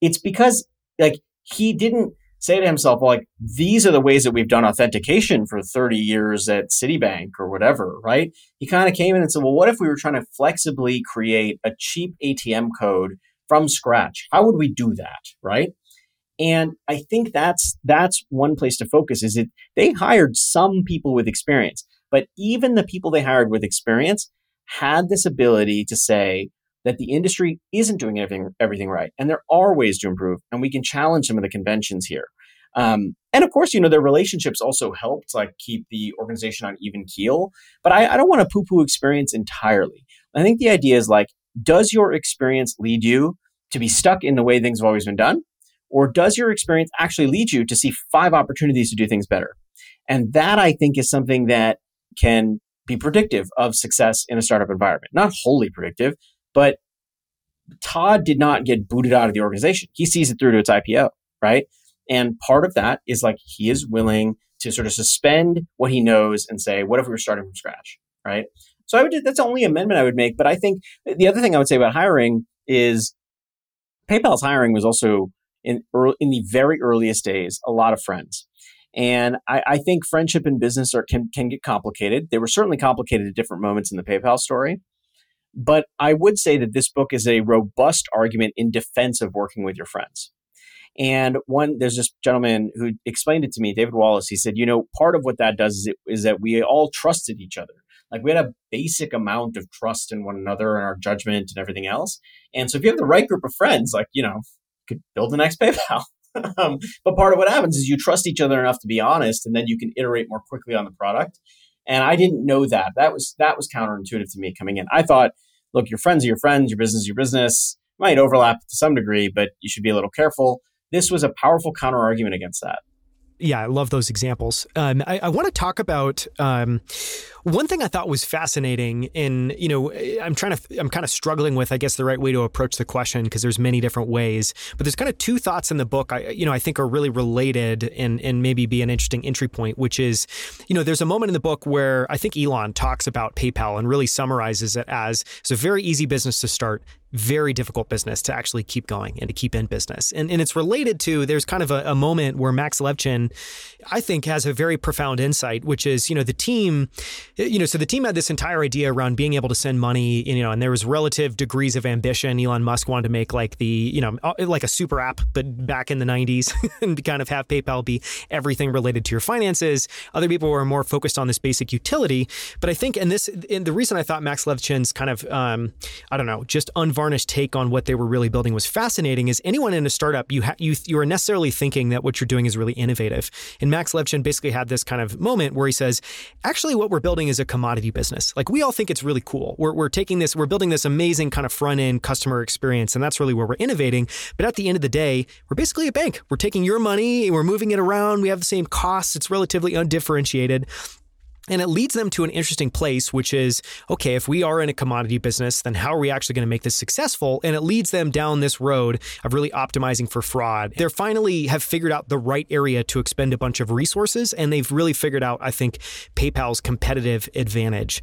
It's because like he didn't say to himself, like, these are the ways that we've done authentication for 30 years at Citibank or whatever, right? He kind of came in and said, well, what if we were trying to flexibly create a cheap ATM code from scratch? How would we do that, right? And I think that's that's one place to focus is it they hired some people with experience, but even the people they hired with experience had this ability to say, that the industry isn't doing everything everything right, and there are ways to improve, and we can challenge some of the conventions here. Um, and of course, you know, their relationships also helped like keep the organization on even keel. But I, I don't want to poo-poo experience entirely. I think the idea is like, does your experience lead you to be stuck in the way things have always been done? Or does your experience actually lead you to see five opportunities to do things better? And that I think is something that can be predictive of success in a startup environment. Not wholly predictive, but Todd did not get booted out of the organization. He sees it through to its IPO, right? And part of that is like he is willing to sort of suspend what he knows and say, what if we were starting from scratch, right? So I would that's the only amendment I would make. But I think the other thing I would say about hiring is PayPal's hiring was also in early, in the very earliest days a lot of friends. And I, I think friendship and business are, can can get complicated. They were certainly complicated at different moments in the PayPal story. But I would say that this book is a robust argument in defense of working with your friends. And one, there's this gentleman who explained it to me, David Wallace. He said, you know, part of what that does is, it, is that we all trusted each other. Like we had a basic amount of trust in one another and our judgment and everything else. And so if you have the right group of friends, like, you know, you could build the next PayPal. um, but part of what happens is you trust each other enough to be honest, and then you can iterate more quickly on the product. And I didn't know that. That was that was counterintuitive to me coming in. I thought, look, your friends are your friends, your business is your business. Might overlap to some degree, but you should be a little careful. This was a powerful counter argument against that.
Yeah, I love those examples. Um, I, I want to talk about um, one thing I thought was fascinating. In you know, I'm trying to, I'm kind of struggling with, I guess, the right way to approach the question because there's many different ways. But there's kind of two thoughts in the book. I, you know, I think are really related and and maybe be an interesting entry point, which is, you know, there's a moment in the book where I think Elon talks about PayPal and really summarizes it as it's a very easy business to start very difficult business to actually keep going and to keep in business. And, and it's related to there's kind of a, a, moment where Max Levchin, I think, has a very profound insight, which is, you know, the team, you know, so the team had this entire idea around being able to send money, you know, and there was relative degrees of ambition. Elon Musk wanted to make like the, you know, uh, like a super app, but back in the 90s and kind of have PayPal be everything related to your finances. Other people were more focused on this basic utility. But I think, and this, and the reason I thought Max Levchin's kind of, um, I don't know, just unvarnished unvarnished take on what they were really building was fascinating is anyone in a startup you ha- you you are necessarily thinking that what you're doing is really innovative. And Max Levchin basically had this kind of moment where he says actually what we're building is a commodity business. Like we all think it's really cool. We're, we're taking this we're building this amazing kind of front end customer experience and that's really where we're innovating. But at the end of the day we're basically a bank. We're taking your money and we're moving it around. We have the same costs. It's relatively undifferentiated and it leads them to an interesting place, which is okay, if we are in a commodity business, then how are we actually going to make this successful? And it leads them down this road of really optimizing for fraud. They're finally have figured out the right area to expend a bunch of resources, and they've really figured out, I think, PayPal's competitive advantage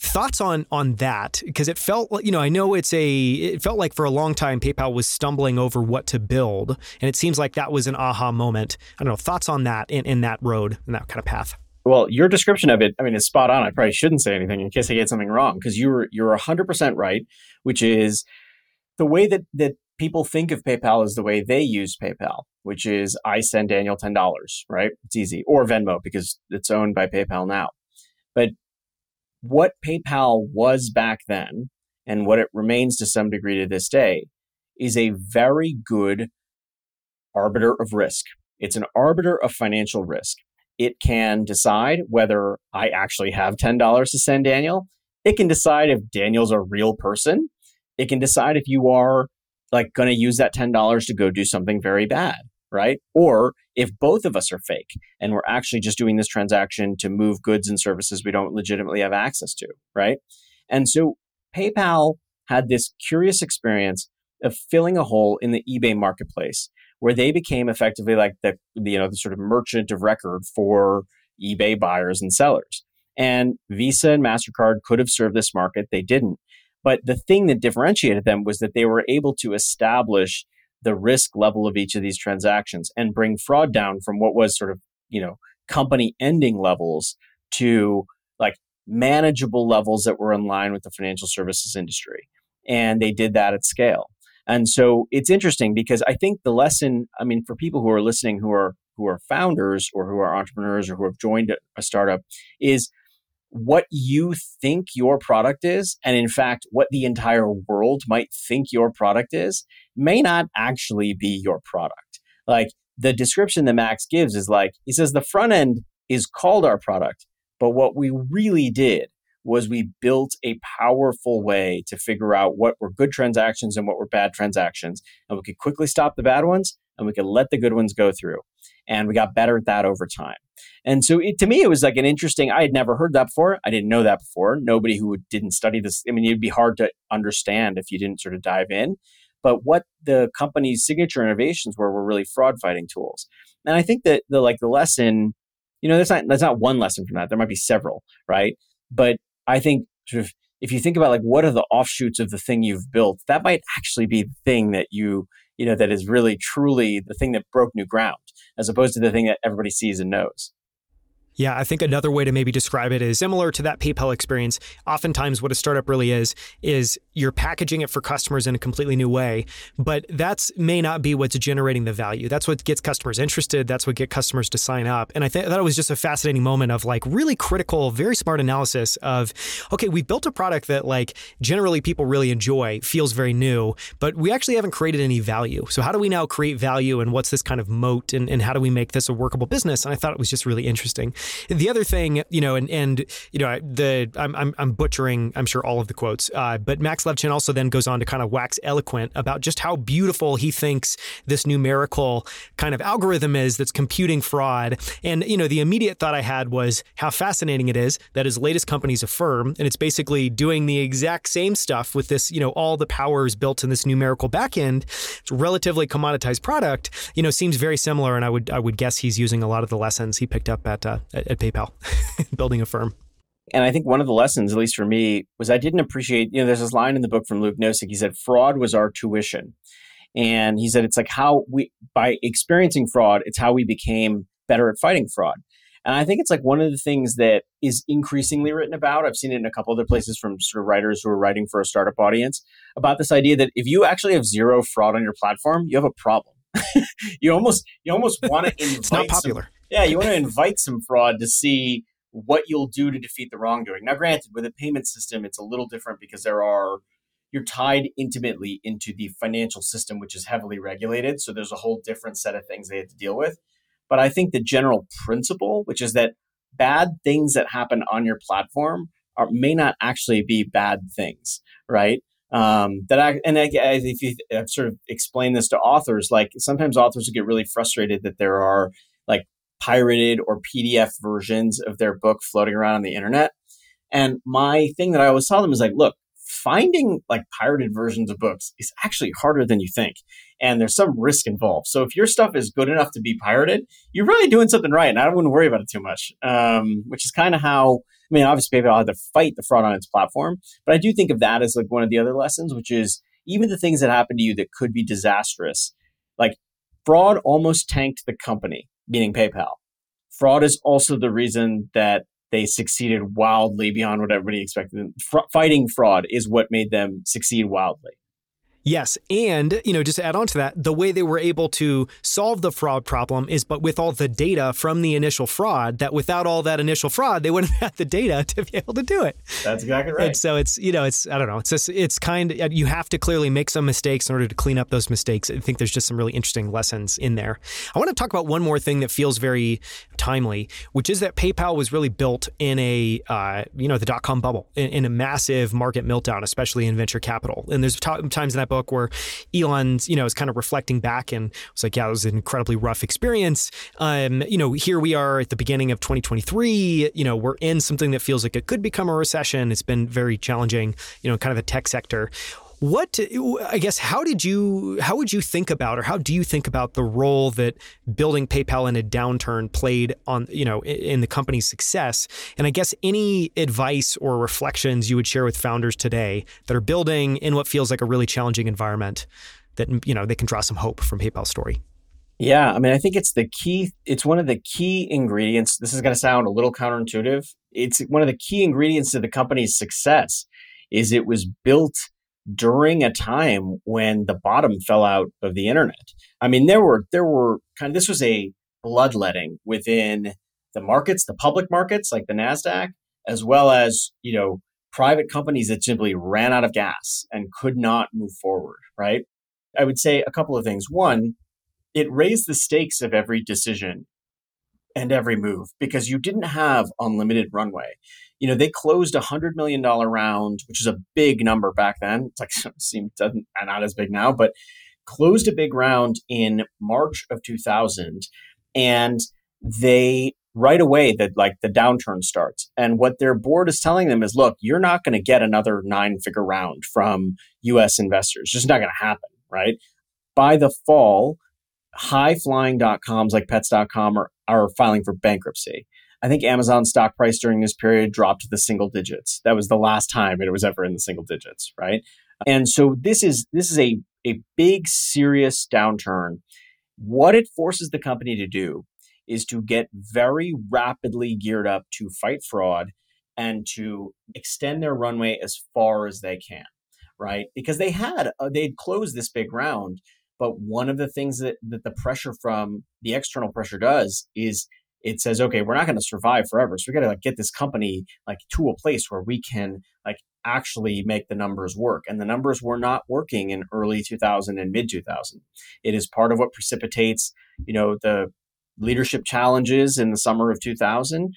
thoughts on on that because it felt you know i know it's a it felt like for a long time paypal was stumbling over what to build and it seems like that was an aha moment i don't know thoughts on that in, in that road in that kind of path
well, your description of it, I mean, is spot on. I probably shouldn't say anything in case I get something wrong because you're hundred percent right, which is the way that that people think of PayPal is the way they use PayPal, which is I send Daniel ten dollars, right? It's easy, or Venmo because it's owned by PayPal now. But what PayPal was back then, and what it remains to some degree to this day, is a very good arbiter of risk. It's an arbiter of financial risk. It can decide whether I actually have $10 to send Daniel. It can decide if Daniel's a real person. It can decide if you are like going to use that $10 to go do something very bad, right? Or if both of us are fake and we're actually just doing this transaction to move goods and services we don't legitimately have access to, right? And so PayPal had this curious experience of filling a hole in the eBay marketplace where they became effectively like the, the you know the sort of merchant of record for eBay buyers and sellers. And Visa and Mastercard could have served this market, they didn't. But the thing that differentiated them was that they were able to establish the risk level of each of these transactions and bring fraud down from what was sort of, you know, company ending levels to like manageable levels that were in line with the financial services industry. And they did that at scale. And so it's interesting because I think the lesson, I mean, for people who are listening who are who are founders or who are entrepreneurs or who have joined a startup is what you think your product is and in fact what the entire world might think your product is may not actually be your product. Like the description that Max gives is like he says the front end is called our product, but what we really did was we built a powerful way to figure out what were good transactions and what were bad transactions. And we could quickly stop the bad ones and we could let the good ones go through. And we got better at that over time. And so it, to me, it was like an interesting, I had never heard that before. I didn't know that before. Nobody who didn't study this, I mean, it'd be hard to understand if you didn't sort of dive in. But what the company's signature innovations were were really fraud fighting tools. And I think that the like the lesson, you know, that's not that's not one lesson from that. There might be several, right? But I think sort of if you think about like what are the offshoots of the thing you've built, that might actually be the thing that you you know that is really truly the thing that broke new ground, as opposed to the thing that everybody sees and knows.
Yeah, I think another way to maybe describe it is similar to that PayPal experience. Oftentimes, what a startup really is, is you're packaging it for customers in a completely new way, but that's may not be what's generating the value. That's what gets customers interested. That's what get customers to sign up. And I th- thought it was just a fascinating moment of like really critical, very smart analysis of, okay, we built a product that like generally people really enjoy, feels very new, but we actually haven't created any value. So how do we now create value and what's this kind of moat and, and how do we make this a workable business? And I thought it was just really interesting. The other thing, you know, and and you know, the I'm I'm, I'm butchering, I'm sure all of the quotes, uh, but Max Levchin also then goes on to kind of wax eloquent about just how beautiful he thinks this numerical kind of algorithm is that's computing fraud. And you know, the immediate thought I had was how fascinating it is that his latest company's Affirm, and it's basically doing the exact same stuff with this, you know, all the powers built in this numerical backend. It's relatively commoditized product. You know, seems very similar, and I would I would guess he's using a lot of the lessons he picked up at uh, at, at PayPal, building Affirm.
And I think one of the lessons, at least for me, was I didn't appreciate, you know, there's this line in the book from Luke Nosek. He said, fraud was our tuition. And he said, it's like how we, by experiencing fraud, it's how we became better at fighting fraud. And I think it's like one of the things that is increasingly written about. I've seen it in a couple other places from sort of writers who are writing for a startup audience about this idea that if you actually have zero fraud on your platform, you have a problem. you almost you almost want to invite
it's not popular.
Some, yeah, you want to invite some fraud to see what you'll do to defeat the wrongdoing. Now, granted, with a payment system, it's a little different because there are you're tied intimately into the financial system, which is heavily regulated. So there's a whole different set of things they have to deal with. But I think the general principle, which is that bad things that happen on your platform are, may not actually be bad things, right? Um, that I, and I, if you I've sort of explained this to authors, like sometimes authors get really frustrated that there are like pirated or PDF versions of their book floating around on the internet. And my thing that I always tell them is like, look, finding like pirated versions of books is actually harder than you think. And there's some risk involved. So if your stuff is good enough to be pirated, you're really doing something right. And I wouldn't worry about it too much, um, which is kind of how, I mean, obviously PayPal had to fight the fraud on its platform. But I do think of that as like one of the other lessons, which is even the things that happen to you that could be disastrous, like fraud almost tanked the company, meaning PayPal. Fraud is also the reason that they succeeded wildly beyond what everybody expected. F- fighting fraud is what made them succeed wildly.
Yes, and you know, just to add on to that, the way they were able to solve the fraud problem is, but with all the data from the initial fraud. That without all that initial fraud, they wouldn't have had the data to be able to do it.
That's exactly right.
And so it's you know, it's I don't know, it's just it's kind of you have to clearly make some mistakes in order to clean up those mistakes. I think there's just some really interesting lessons in there. I want to talk about one more thing that feels very timely, which is that PayPal was really built in a uh, you know the dot com bubble in, in, a massive market meltdown, especially in venture capital. And there's t- times in that book book where Elon's, you know, is kind of reflecting back and was like, yeah, it was an incredibly rough experience. Um, you know, here we are at the beginning of 2023. You know, we're in something that feels like it could become a recession. It's been very challenging, you know, kind of the tech sector. What I guess how did you how would you think about or how do you think about the role that building PayPal in a downturn played on you know in the company's success? And I guess any advice or reflections you would share with founders today that are building in what feels like a really challenging environment that you know they can draw some hope from PayPal's story.
Yeah, I mean, I think it's the key. It's one of the key ingredients. This is going to sound a little counterintuitive. It's one of the key ingredients to the company's success. Is it was built during a time when the bottom fell out of the internet. I mean, there were there were kind of this was a bloodletting within the markets, the public markets like the Nasdaq, as well as you know private companies that simply ran out of gas and could not move forward. Right. I would say a couple of things. One, it raised the stakes of every decision and every move because you didn't have unlimited runway you know, they closed a hundred million dollar round, which is a big number back then. It's like seems doesn't not as big now, but closed a big round in March of 2000, and they right away that like the downturn starts. And what their board is telling them is, look, you're not going to get another nine figure round from U.S. investors. It's just not going to happen, right? By the fall, high flying.coms like pets.com are, are filing for bankruptcy. I think Amazon stock price during this period dropped to the single digits. That was the last time it was ever in the single digits, right? And so this is this is a a big serious downturn. What it forces the company to do is to get very rapidly geared up to fight fraud and to extend their runway as far as they can, right? Because they had uh, they'd closed this big round, but one of the things that that the pressure from the external pressure does is it says, okay, we're not going to survive forever. So we got to like get this company like to a place where we can like actually make the numbers work. And the numbers were not working in early 2000 and mid 2000. It is part of what precipitates, you know, the leadership challenges in the summer of 2000,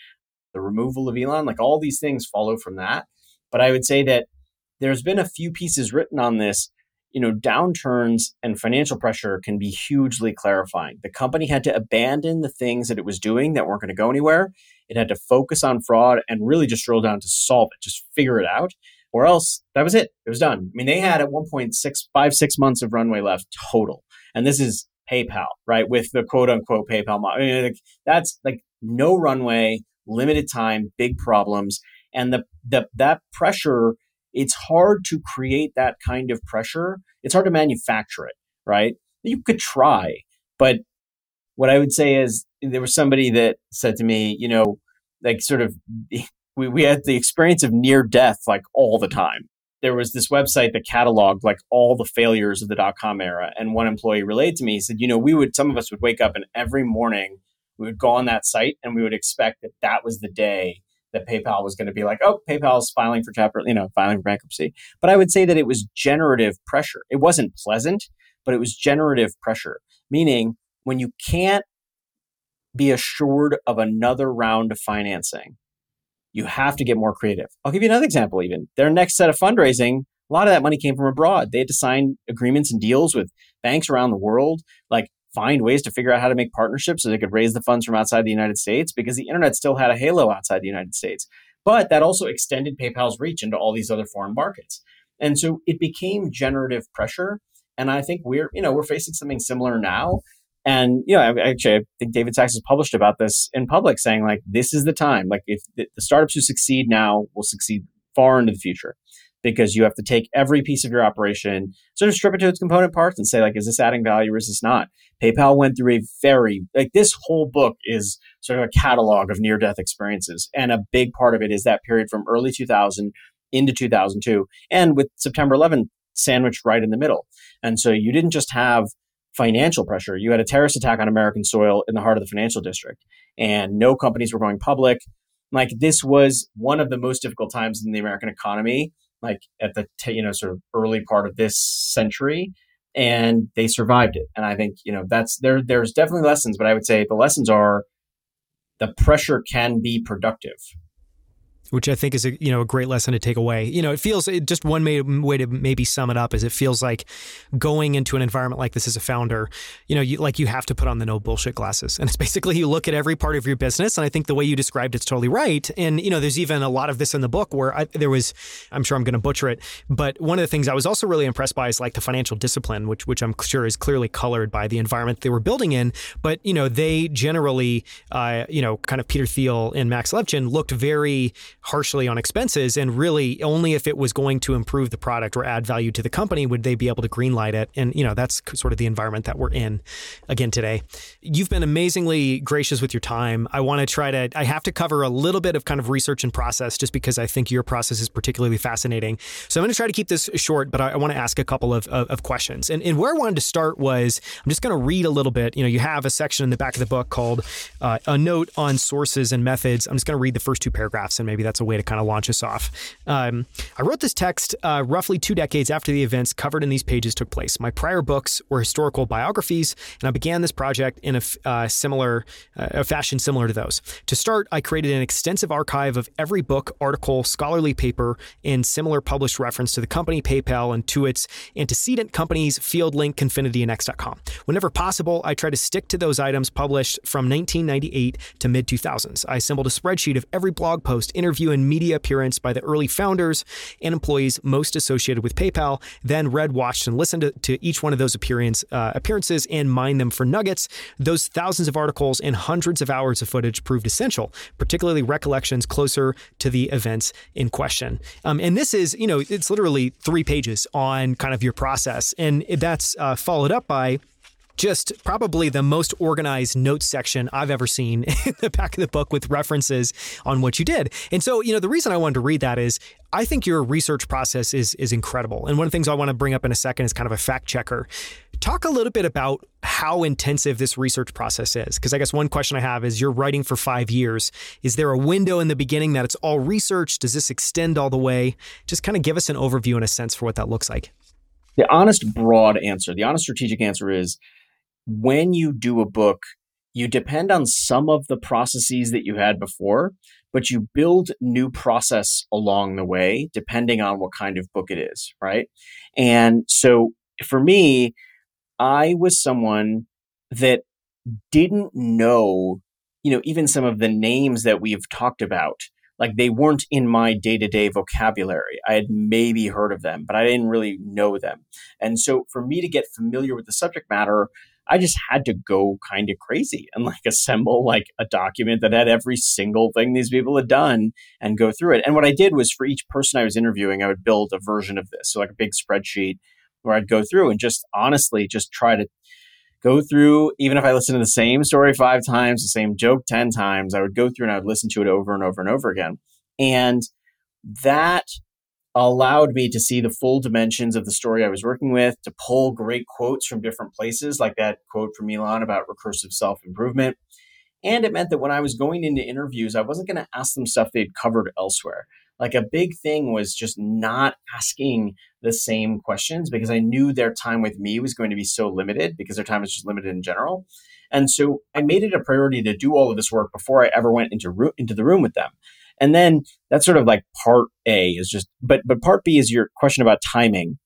the removal of Elon, like all these things follow from that. But I would say that there's been a few pieces written on this. You know, downturns and financial pressure can be hugely clarifying. The company had to abandon the things that it was doing that weren't going to go anywhere. It had to focus on fraud and really just drill down to solve it, just figure it out. Or else that was it. It was done. I mean, they had at one point six, five, six months of runway left total. And this is PayPal, right? With the quote unquote PayPal model. I mean, like, that's like no runway, limited time, big problems. And the, the, that pressure, it's hard to create that kind of pressure. It's hard to manufacture it, right? You could try, but what I would say is there was somebody that said to me, you know, like sort of we, we had the experience of near death like all the time there was this website that cataloged like all the failures of the dot com era. And one employee relayed to me, he said, you know, we would, some of us would wake up and every morning we would go on that site and we would expect that that was the day that PayPal was going to be like, oh, PayPal is filing for chapter, you know, filing for bankruptcy. But I would say that it was generative pressure. It wasn't pleasant, but it was generative pressure, meaning when you can't be assured of another round of financing, you have to get more creative. I'll give you another example, even. Their next set of fundraising, a lot of that money came from abroad. They had to sign agreements and deals with banks around the world, like find ways to figure out how to make partnerships so they could raise the funds from outside the United States because the internet still had a halo outside the United States. But that also extended PayPal's reach into all these other foreign markets. And so it became generative pressure. And I think we're, you know, we're facing something similar now. And you know, actually, I think David Sacks has published about this in public, saying like, "This is the time. Like, if the startups who succeed now will succeed far into the future, because you have to take every piece of your operation, sort of strip it to its component parts, and say like, is this adding value or is this not?" PayPal went through a very like this whole book is sort of a catalog of near-death experiences, and a big part of it is that period from early 2000 into 2002, and with September 11 sandwiched right in the middle. And so you didn't just have financial pressure. You had a terrorist attack on American soil in the heart of the financial district, and no companies were going public. Like this was one of the most difficult times in the American economy, like at the you know sort of early part of this century, and they survived it. And I think you know that's there. There's definitely lessons, but I would say the lessons are the pressure can be productive
which I think is a you know a great lesson to take away. You know, it feels it, just one way, way to maybe sum it up is it feels like going into an environment like this as a founder, you know, you, like you have to put on the no bullshit glasses, and it's basically you look at every part of your business, and I think the way you described it's totally right. And you know, there's even a lot of this in the book where I, there was, I'm sure I'm going to butcher it, but one of the things I was also really impressed by is like the financial discipline, which which I'm sure is clearly colored by the environment they were building in. But you know, they generally, uh, you know, kind of Peter Thiel and Max Levchin looked very harshly on expenses. And really, only if it was going to improve the product or add value to the company would they be able to greenlight it. And, you know, that's sort of the environment that we're in again today. You've been amazingly gracious with your time. I want to try to, I have to cover a little bit of kind of research and process just because I think your process is particularly fascinating. So I'm going to try to keep this short, but I, I want to ask a couple of, of, of questions. And, and where I wanted to start was I'm just going to read a little bit. You know, you have a section in the back of the book called uh, A Note on Sources and Methods. I'm just going to read the first two paragraphs, and maybe that's a way to kind of launch us off. Um, I wrote this text uh, roughly two decades after the events covered in these pages took place. My prior books were historical biographies, and I began this project in a uh, similar uh, a fashion similar to those. To start, I created an extensive archive of every book, article, scholarly paper, and similar published reference to the company PayPal and to its antecedent companies FieldLink, Confinity, and X.com. Whenever possible, I try to stick to those items published from 1998 to mid 2000s. I assembled a spreadsheet of every blog post, interview, and media appearance by the early founders and employees most associated with PayPal, then read, watched, and listened to, to each one of those appearance, uh, appearances and mined them for nuggets. Those thousands of articles and hundreds of hours of footage proved essential, particularly recollections closer to the events in question. Um, and this is, you know, it's literally three pages on kind of your process. And that's uh, followed up by just probably the most organized notes section I've ever seen in the back of the book with references on what you did. And so, you know, the reason I wanted to read that is I think your research process is is incredible. And one of the things I want to bring up in a second is kind of a fact checker. Talk a little bit about how intensive this research process is. Because I guess one question I have is you're writing for five years. Is there a window in the beginning that it's all research? Does this extend all the way? Just kind of give us an overview and a sense for what that looks like.
The honest, broad answer, the honest strategic answer is when you do a book, you depend on some of the processes that you had before, but you build new process along the way, depending on what kind of book it is, right? And so for me, I was someone that didn't know, you know, even some of the names that we've talked about. Like they weren't in my day to day vocabulary. I had maybe heard of them, but I didn't really know them. And so for me to get familiar with the subject matter, I just had to go kind of crazy and like assemble like a document that had every single thing these people had done and go through it. And what I did was for each person I was interviewing, I would build a version of this. So like a big spreadsheet where I'd go through and just honestly just try to go through, even if I listened to the same story five times, the same joke 10 times, I would go through and I would listen to it over and over and over again. And that allowed me to see the full dimensions of the story I was working with, to pull great quotes from different places, like that quote from Elon about recursive self improvement. And it meant that when I was going into interviews, I wasn't going to ask them stuff they'd covered elsewhere. Like a big thing was just not asking the same questions because I knew their time with me was going to be so limited because their time is just limited in general. And so I made it a priority to do all of this work before I ever went into, ro- into the room with them. And then that's sort of like part A is just, but, but part B is your question about timing.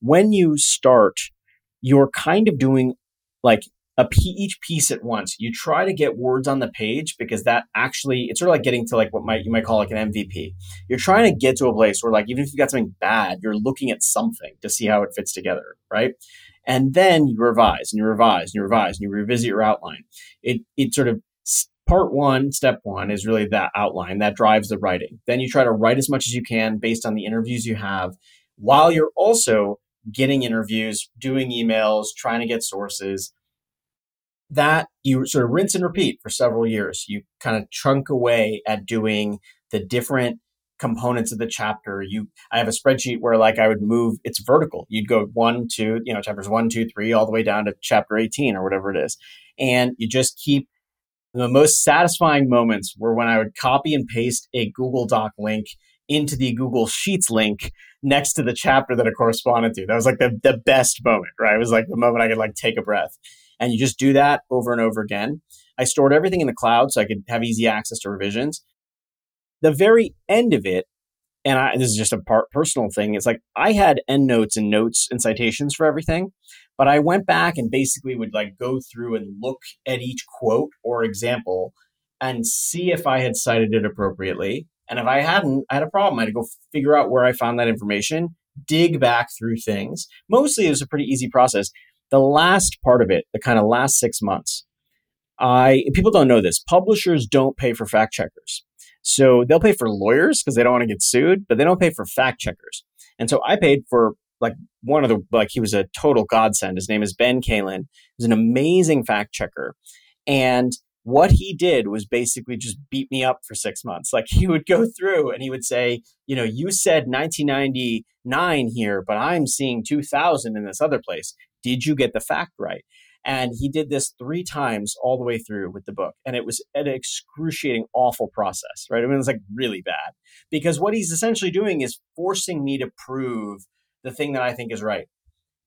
When you start, you're kind of doing like a p- each piece at once. You try to get words on the page because that actually it's sort of like getting to like what might you might call like an MVP. You're trying to get to a place where like even if you've got something bad, you're looking at something to see how it fits together, right? And then you revise and you revise and you revise and you revisit your outline. It it sort of part one, step one is really that outline that drives the writing. Then you try to write as much as you can based on the interviews you have while you're also getting interviews, doing emails, trying to get sources. That you sort of rinse and repeat for several years. You kind of chunk away at doing the different components of the chapter. You, I have a spreadsheet where like I would move, it's vertical. You'd go one, two, you know, chapters one, two, three, all the way down to chapter 18 or whatever it is. And you just keep the most satisfying moments were when I would copy and paste a Google Doc link into the Google Sheets link next to the chapter that it corresponded to. That was like the, the best moment, right? It was like the moment I could like take a breath. And you just do that over and over again. I stored everything in the cloud so I could have easy access to revisions. The very end of it, and I, this is just a part personal thing, it's like I had endnotes and notes and citations for everything. But I went back and basically would like go through and look at each quote or example and see if I had cited it appropriately. And if I hadn't, I had a problem. I had to go figure out where I found that information, dig back through things. Mostly it was a pretty easy process. The last part of it, the kind of last six months, I people don't know this. Publishers don't pay for fact checkers. So they'll pay for lawyers because they don't want to get sued, but they don't pay for fact checkers. And so I paid for like one of the like he was a total godsend. His name is Ben Kalen. He's an amazing fact checker, and what he did was basically just beat me up for six months. Like he would go through and he would say, you know, you said 1999 here, but I'm seeing 2000 in this other place. Did you get the fact right? And he did this three times all the way through with the book. And it was an excruciating, awful process, right? I mean, it was like really bad because what he's essentially doing is forcing me to prove the thing that I think is right.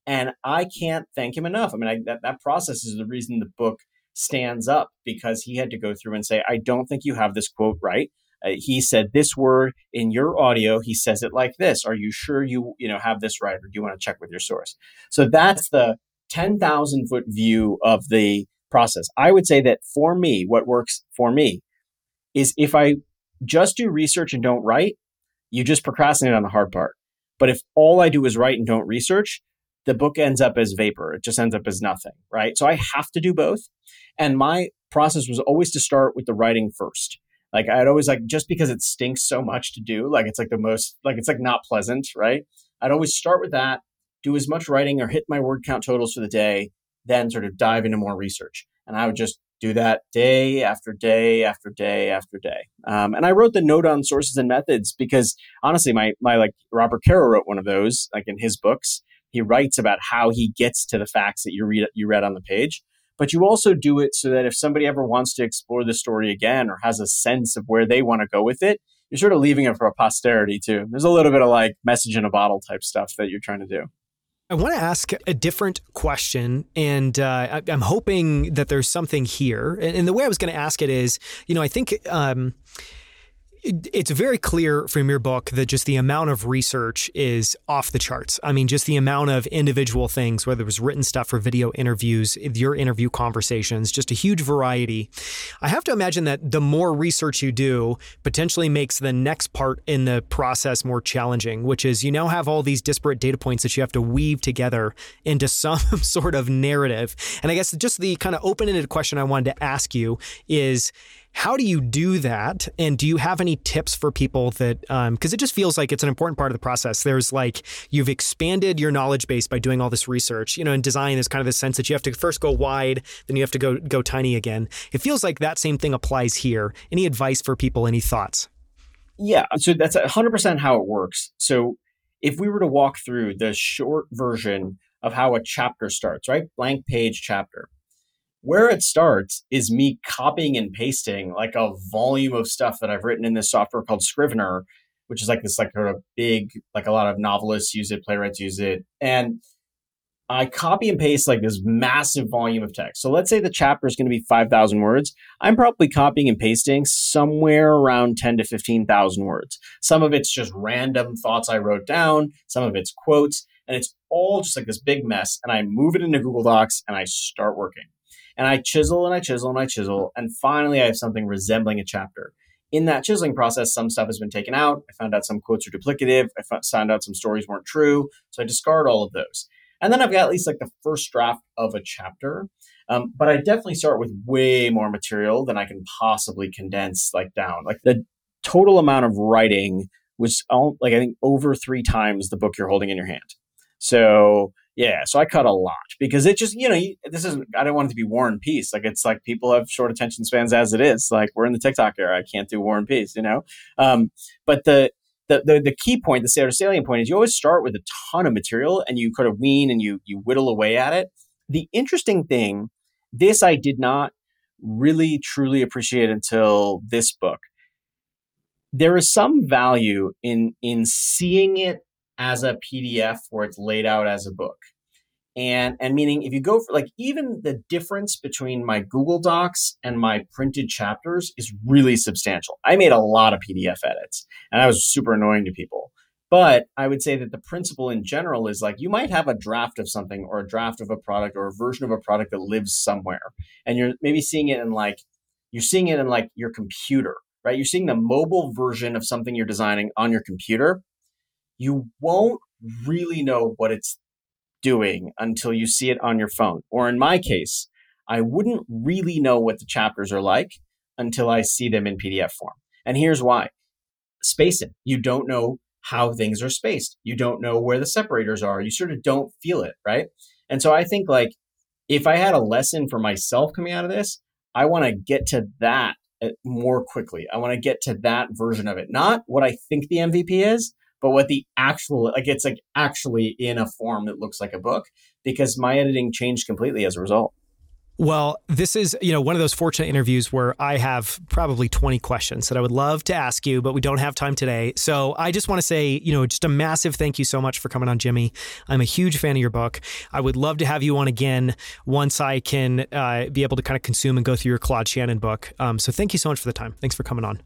And I can't thank him enough. I mean, I, that, that process is the reason the book stands up because he had to go through and say, I don't think you have this quote right. Uh, he said this word in your audio. He says it like this. Are you sure you, you know, have this right? Or do you want to check with your source? So that's the 10,000 foot view of the process. I would say that for me, what works for me is if I just do research and don't write, you just procrastinate on the hard part. But if all I do is write and don't research, the book ends up as vapor. It just ends up as nothing, right? So I have to do both. And my process was always to start with the writing first. Like I'd always like just because it stinks so much to do, like it's like the most like it's like not pleasant, right? I'd always start with that, do as much writing or hit my word count totals for the day, then sort of dive into more research. And I would just do that day after day after day after day. Um, and I wrote the note on sources and methods because honestly, my my like Robert Caro wrote one of those, like in his books. He writes about how he gets to the facts that you read you read on the page. But you also do it so that if somebody ever wants to explore the story again or has a sense of where they want to go with it, you're sort of leaving it for posterity too. There's a little bit of like message in a bottle type stuff that you're trying to do.
I want to ask a different question, and uh, I, am hoping that there's something here. And, and the way I was going to ask it is, you know, I think. Um, it's very clear from your book that just the amount of research is off the charts. I mean, just the amount of individual things, whether it was written stuff or video interviews, your interview conversations, just a huge variety. I have to imagine that the more research you do potentially makes the next part in the process more challenging, which is you now have all these disparate data points that you have to weave together into some sort of narrative. And I guess just the kind of open ended question I wanted to ask you is, how do you do that? And do you have any tips for people that, because um, it just feels like it's an important part of the process. There's like, you've expanded your knowledge base by doing all this research, you know, in design is kind of the sense that you have to first go wide, then you have to go, go tiny again. It feels like that same thing applies here. Any advice for people? Any thoughts?
Yeah. So that's 100% how it works. So if we were to walk through the short version of how a chapter starts, right? Blank page chapter where it starts is me copying and pasting like a volume of stuff that I've written in this software called Scrivener, which is like this like sort of big, like a lot of novelists use it, playwrights use it. And I copy and paste like this massive volume of text. So let's say the chapter is going to be 5,000 words. I'm probably copying and pasting somewhere around 10 to 15,000 words. Some of it's just random thoughts I wrote down, some of it's quotes, and it's all just like this big mess. And I move it into Google Docs and I start working. And I chisel and I chisel and I chisel. And finally, I have something resembling a chapter. In that chiseling process, some stuff has been taken out. I found out some quotes are duplicative. I found out some stories weren't true. So I discard all of those. And then I've got at least like the first draft of a chapter. Um, but I definitely start with way more material than I can possibly condense like down. Like the total amount of writing was all, like I think over three times the book you're holding in your hand. So yeah, so I cut a lot because it just, you know, this is, I don't want it to be War and Peace. Like, it's like people have short attention spans as it is. Like, we're in the TikTok era. I can't do War and Peace, you know? Um, but the, the, the, the key point, the salient point is you always start with a ton of material and you kind of wean and you, you whittle away at it. The interesting thing, this I did not really truly appreciate until this book. There is some value in, in seeing it as a PDF where it's laid out as a book. And and meaning if you go for like even the difference between my Google Docs and my printed chapters is really substantial. I made a lot of PDF edits and I was super annoying to people. But I would say that the principle in general is like you might have a draft of something or a draft of a product or a version of a product that lives somewhere. And you're maybe seeing it in like you're seeing it in like your computer, right? You're seeing the mobile version of something you're designing on your computer you won't really know what it's doing until you see it on your phone. Or in my case, I wouldn't really know what the chapters are like until I see them in PDF form. And here's why spacing. You don't know how things are spaced. You don't know where the separators are. You sort of don't feel it, right? And so I think like if I had a lesson for myself coming out of this, I want to get to that uh, more quickly. I want to get to that version of it, not what I think the MVP is, but what the actual like it's like actually in a form that looks like a book because my editing changed completely as a result.
Well, this is, you know, one of those fortunate interviews where I have probably 20 questions that I would love to ask you, but we don't have time today. So I just want to say, you know, just a massive thank you so much for coming on, Jimmy. I'm a huge fan of your book. I would love to have you on again once I can uh, be able to kind of consume and go through your Claude Shannon book. Um, so thank you so much for the time. Thanks for coming on.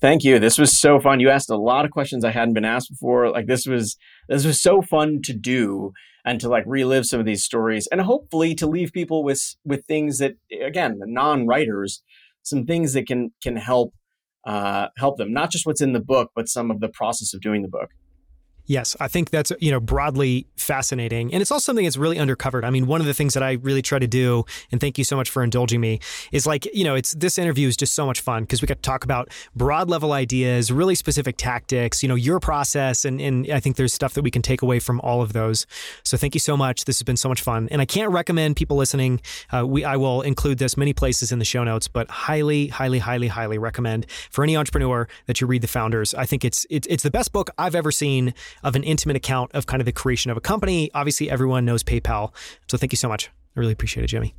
Thank you. This was so fun. You asked a lot of questions I hadn't been asked before. Like this was this was so fun to do and to like relive some of these stories and hopefully to leave people with with things that again, the non-writers, some things that can can help uh, help them. Not just what's in the book, but some of the process of doing the book.
Yes, I think that's you know broadly fascinating, and it's also something that's really undercovered. I mean, one of the things that I really try to do, and thank you so much for indulging me, is like you know, it's this interview is just so much fun because we got to talk about broad level ideas, really specific tactics, you know, your process, and and I think there's stuff that we can take away from all of those. So thank you so much. This has been so much fun, and I can't recommend people listening. Uh, we I will include this many places in the show notes, but highly, highly, highly, highly recommend for any entrepreneur that you read the Founders. I think it's it's it's the best book I've ever seen of an intimate account of kind of the creation of a company. Obviously, everyone knows PayPal. So thank you so much. I really appreciate it, Jimmy.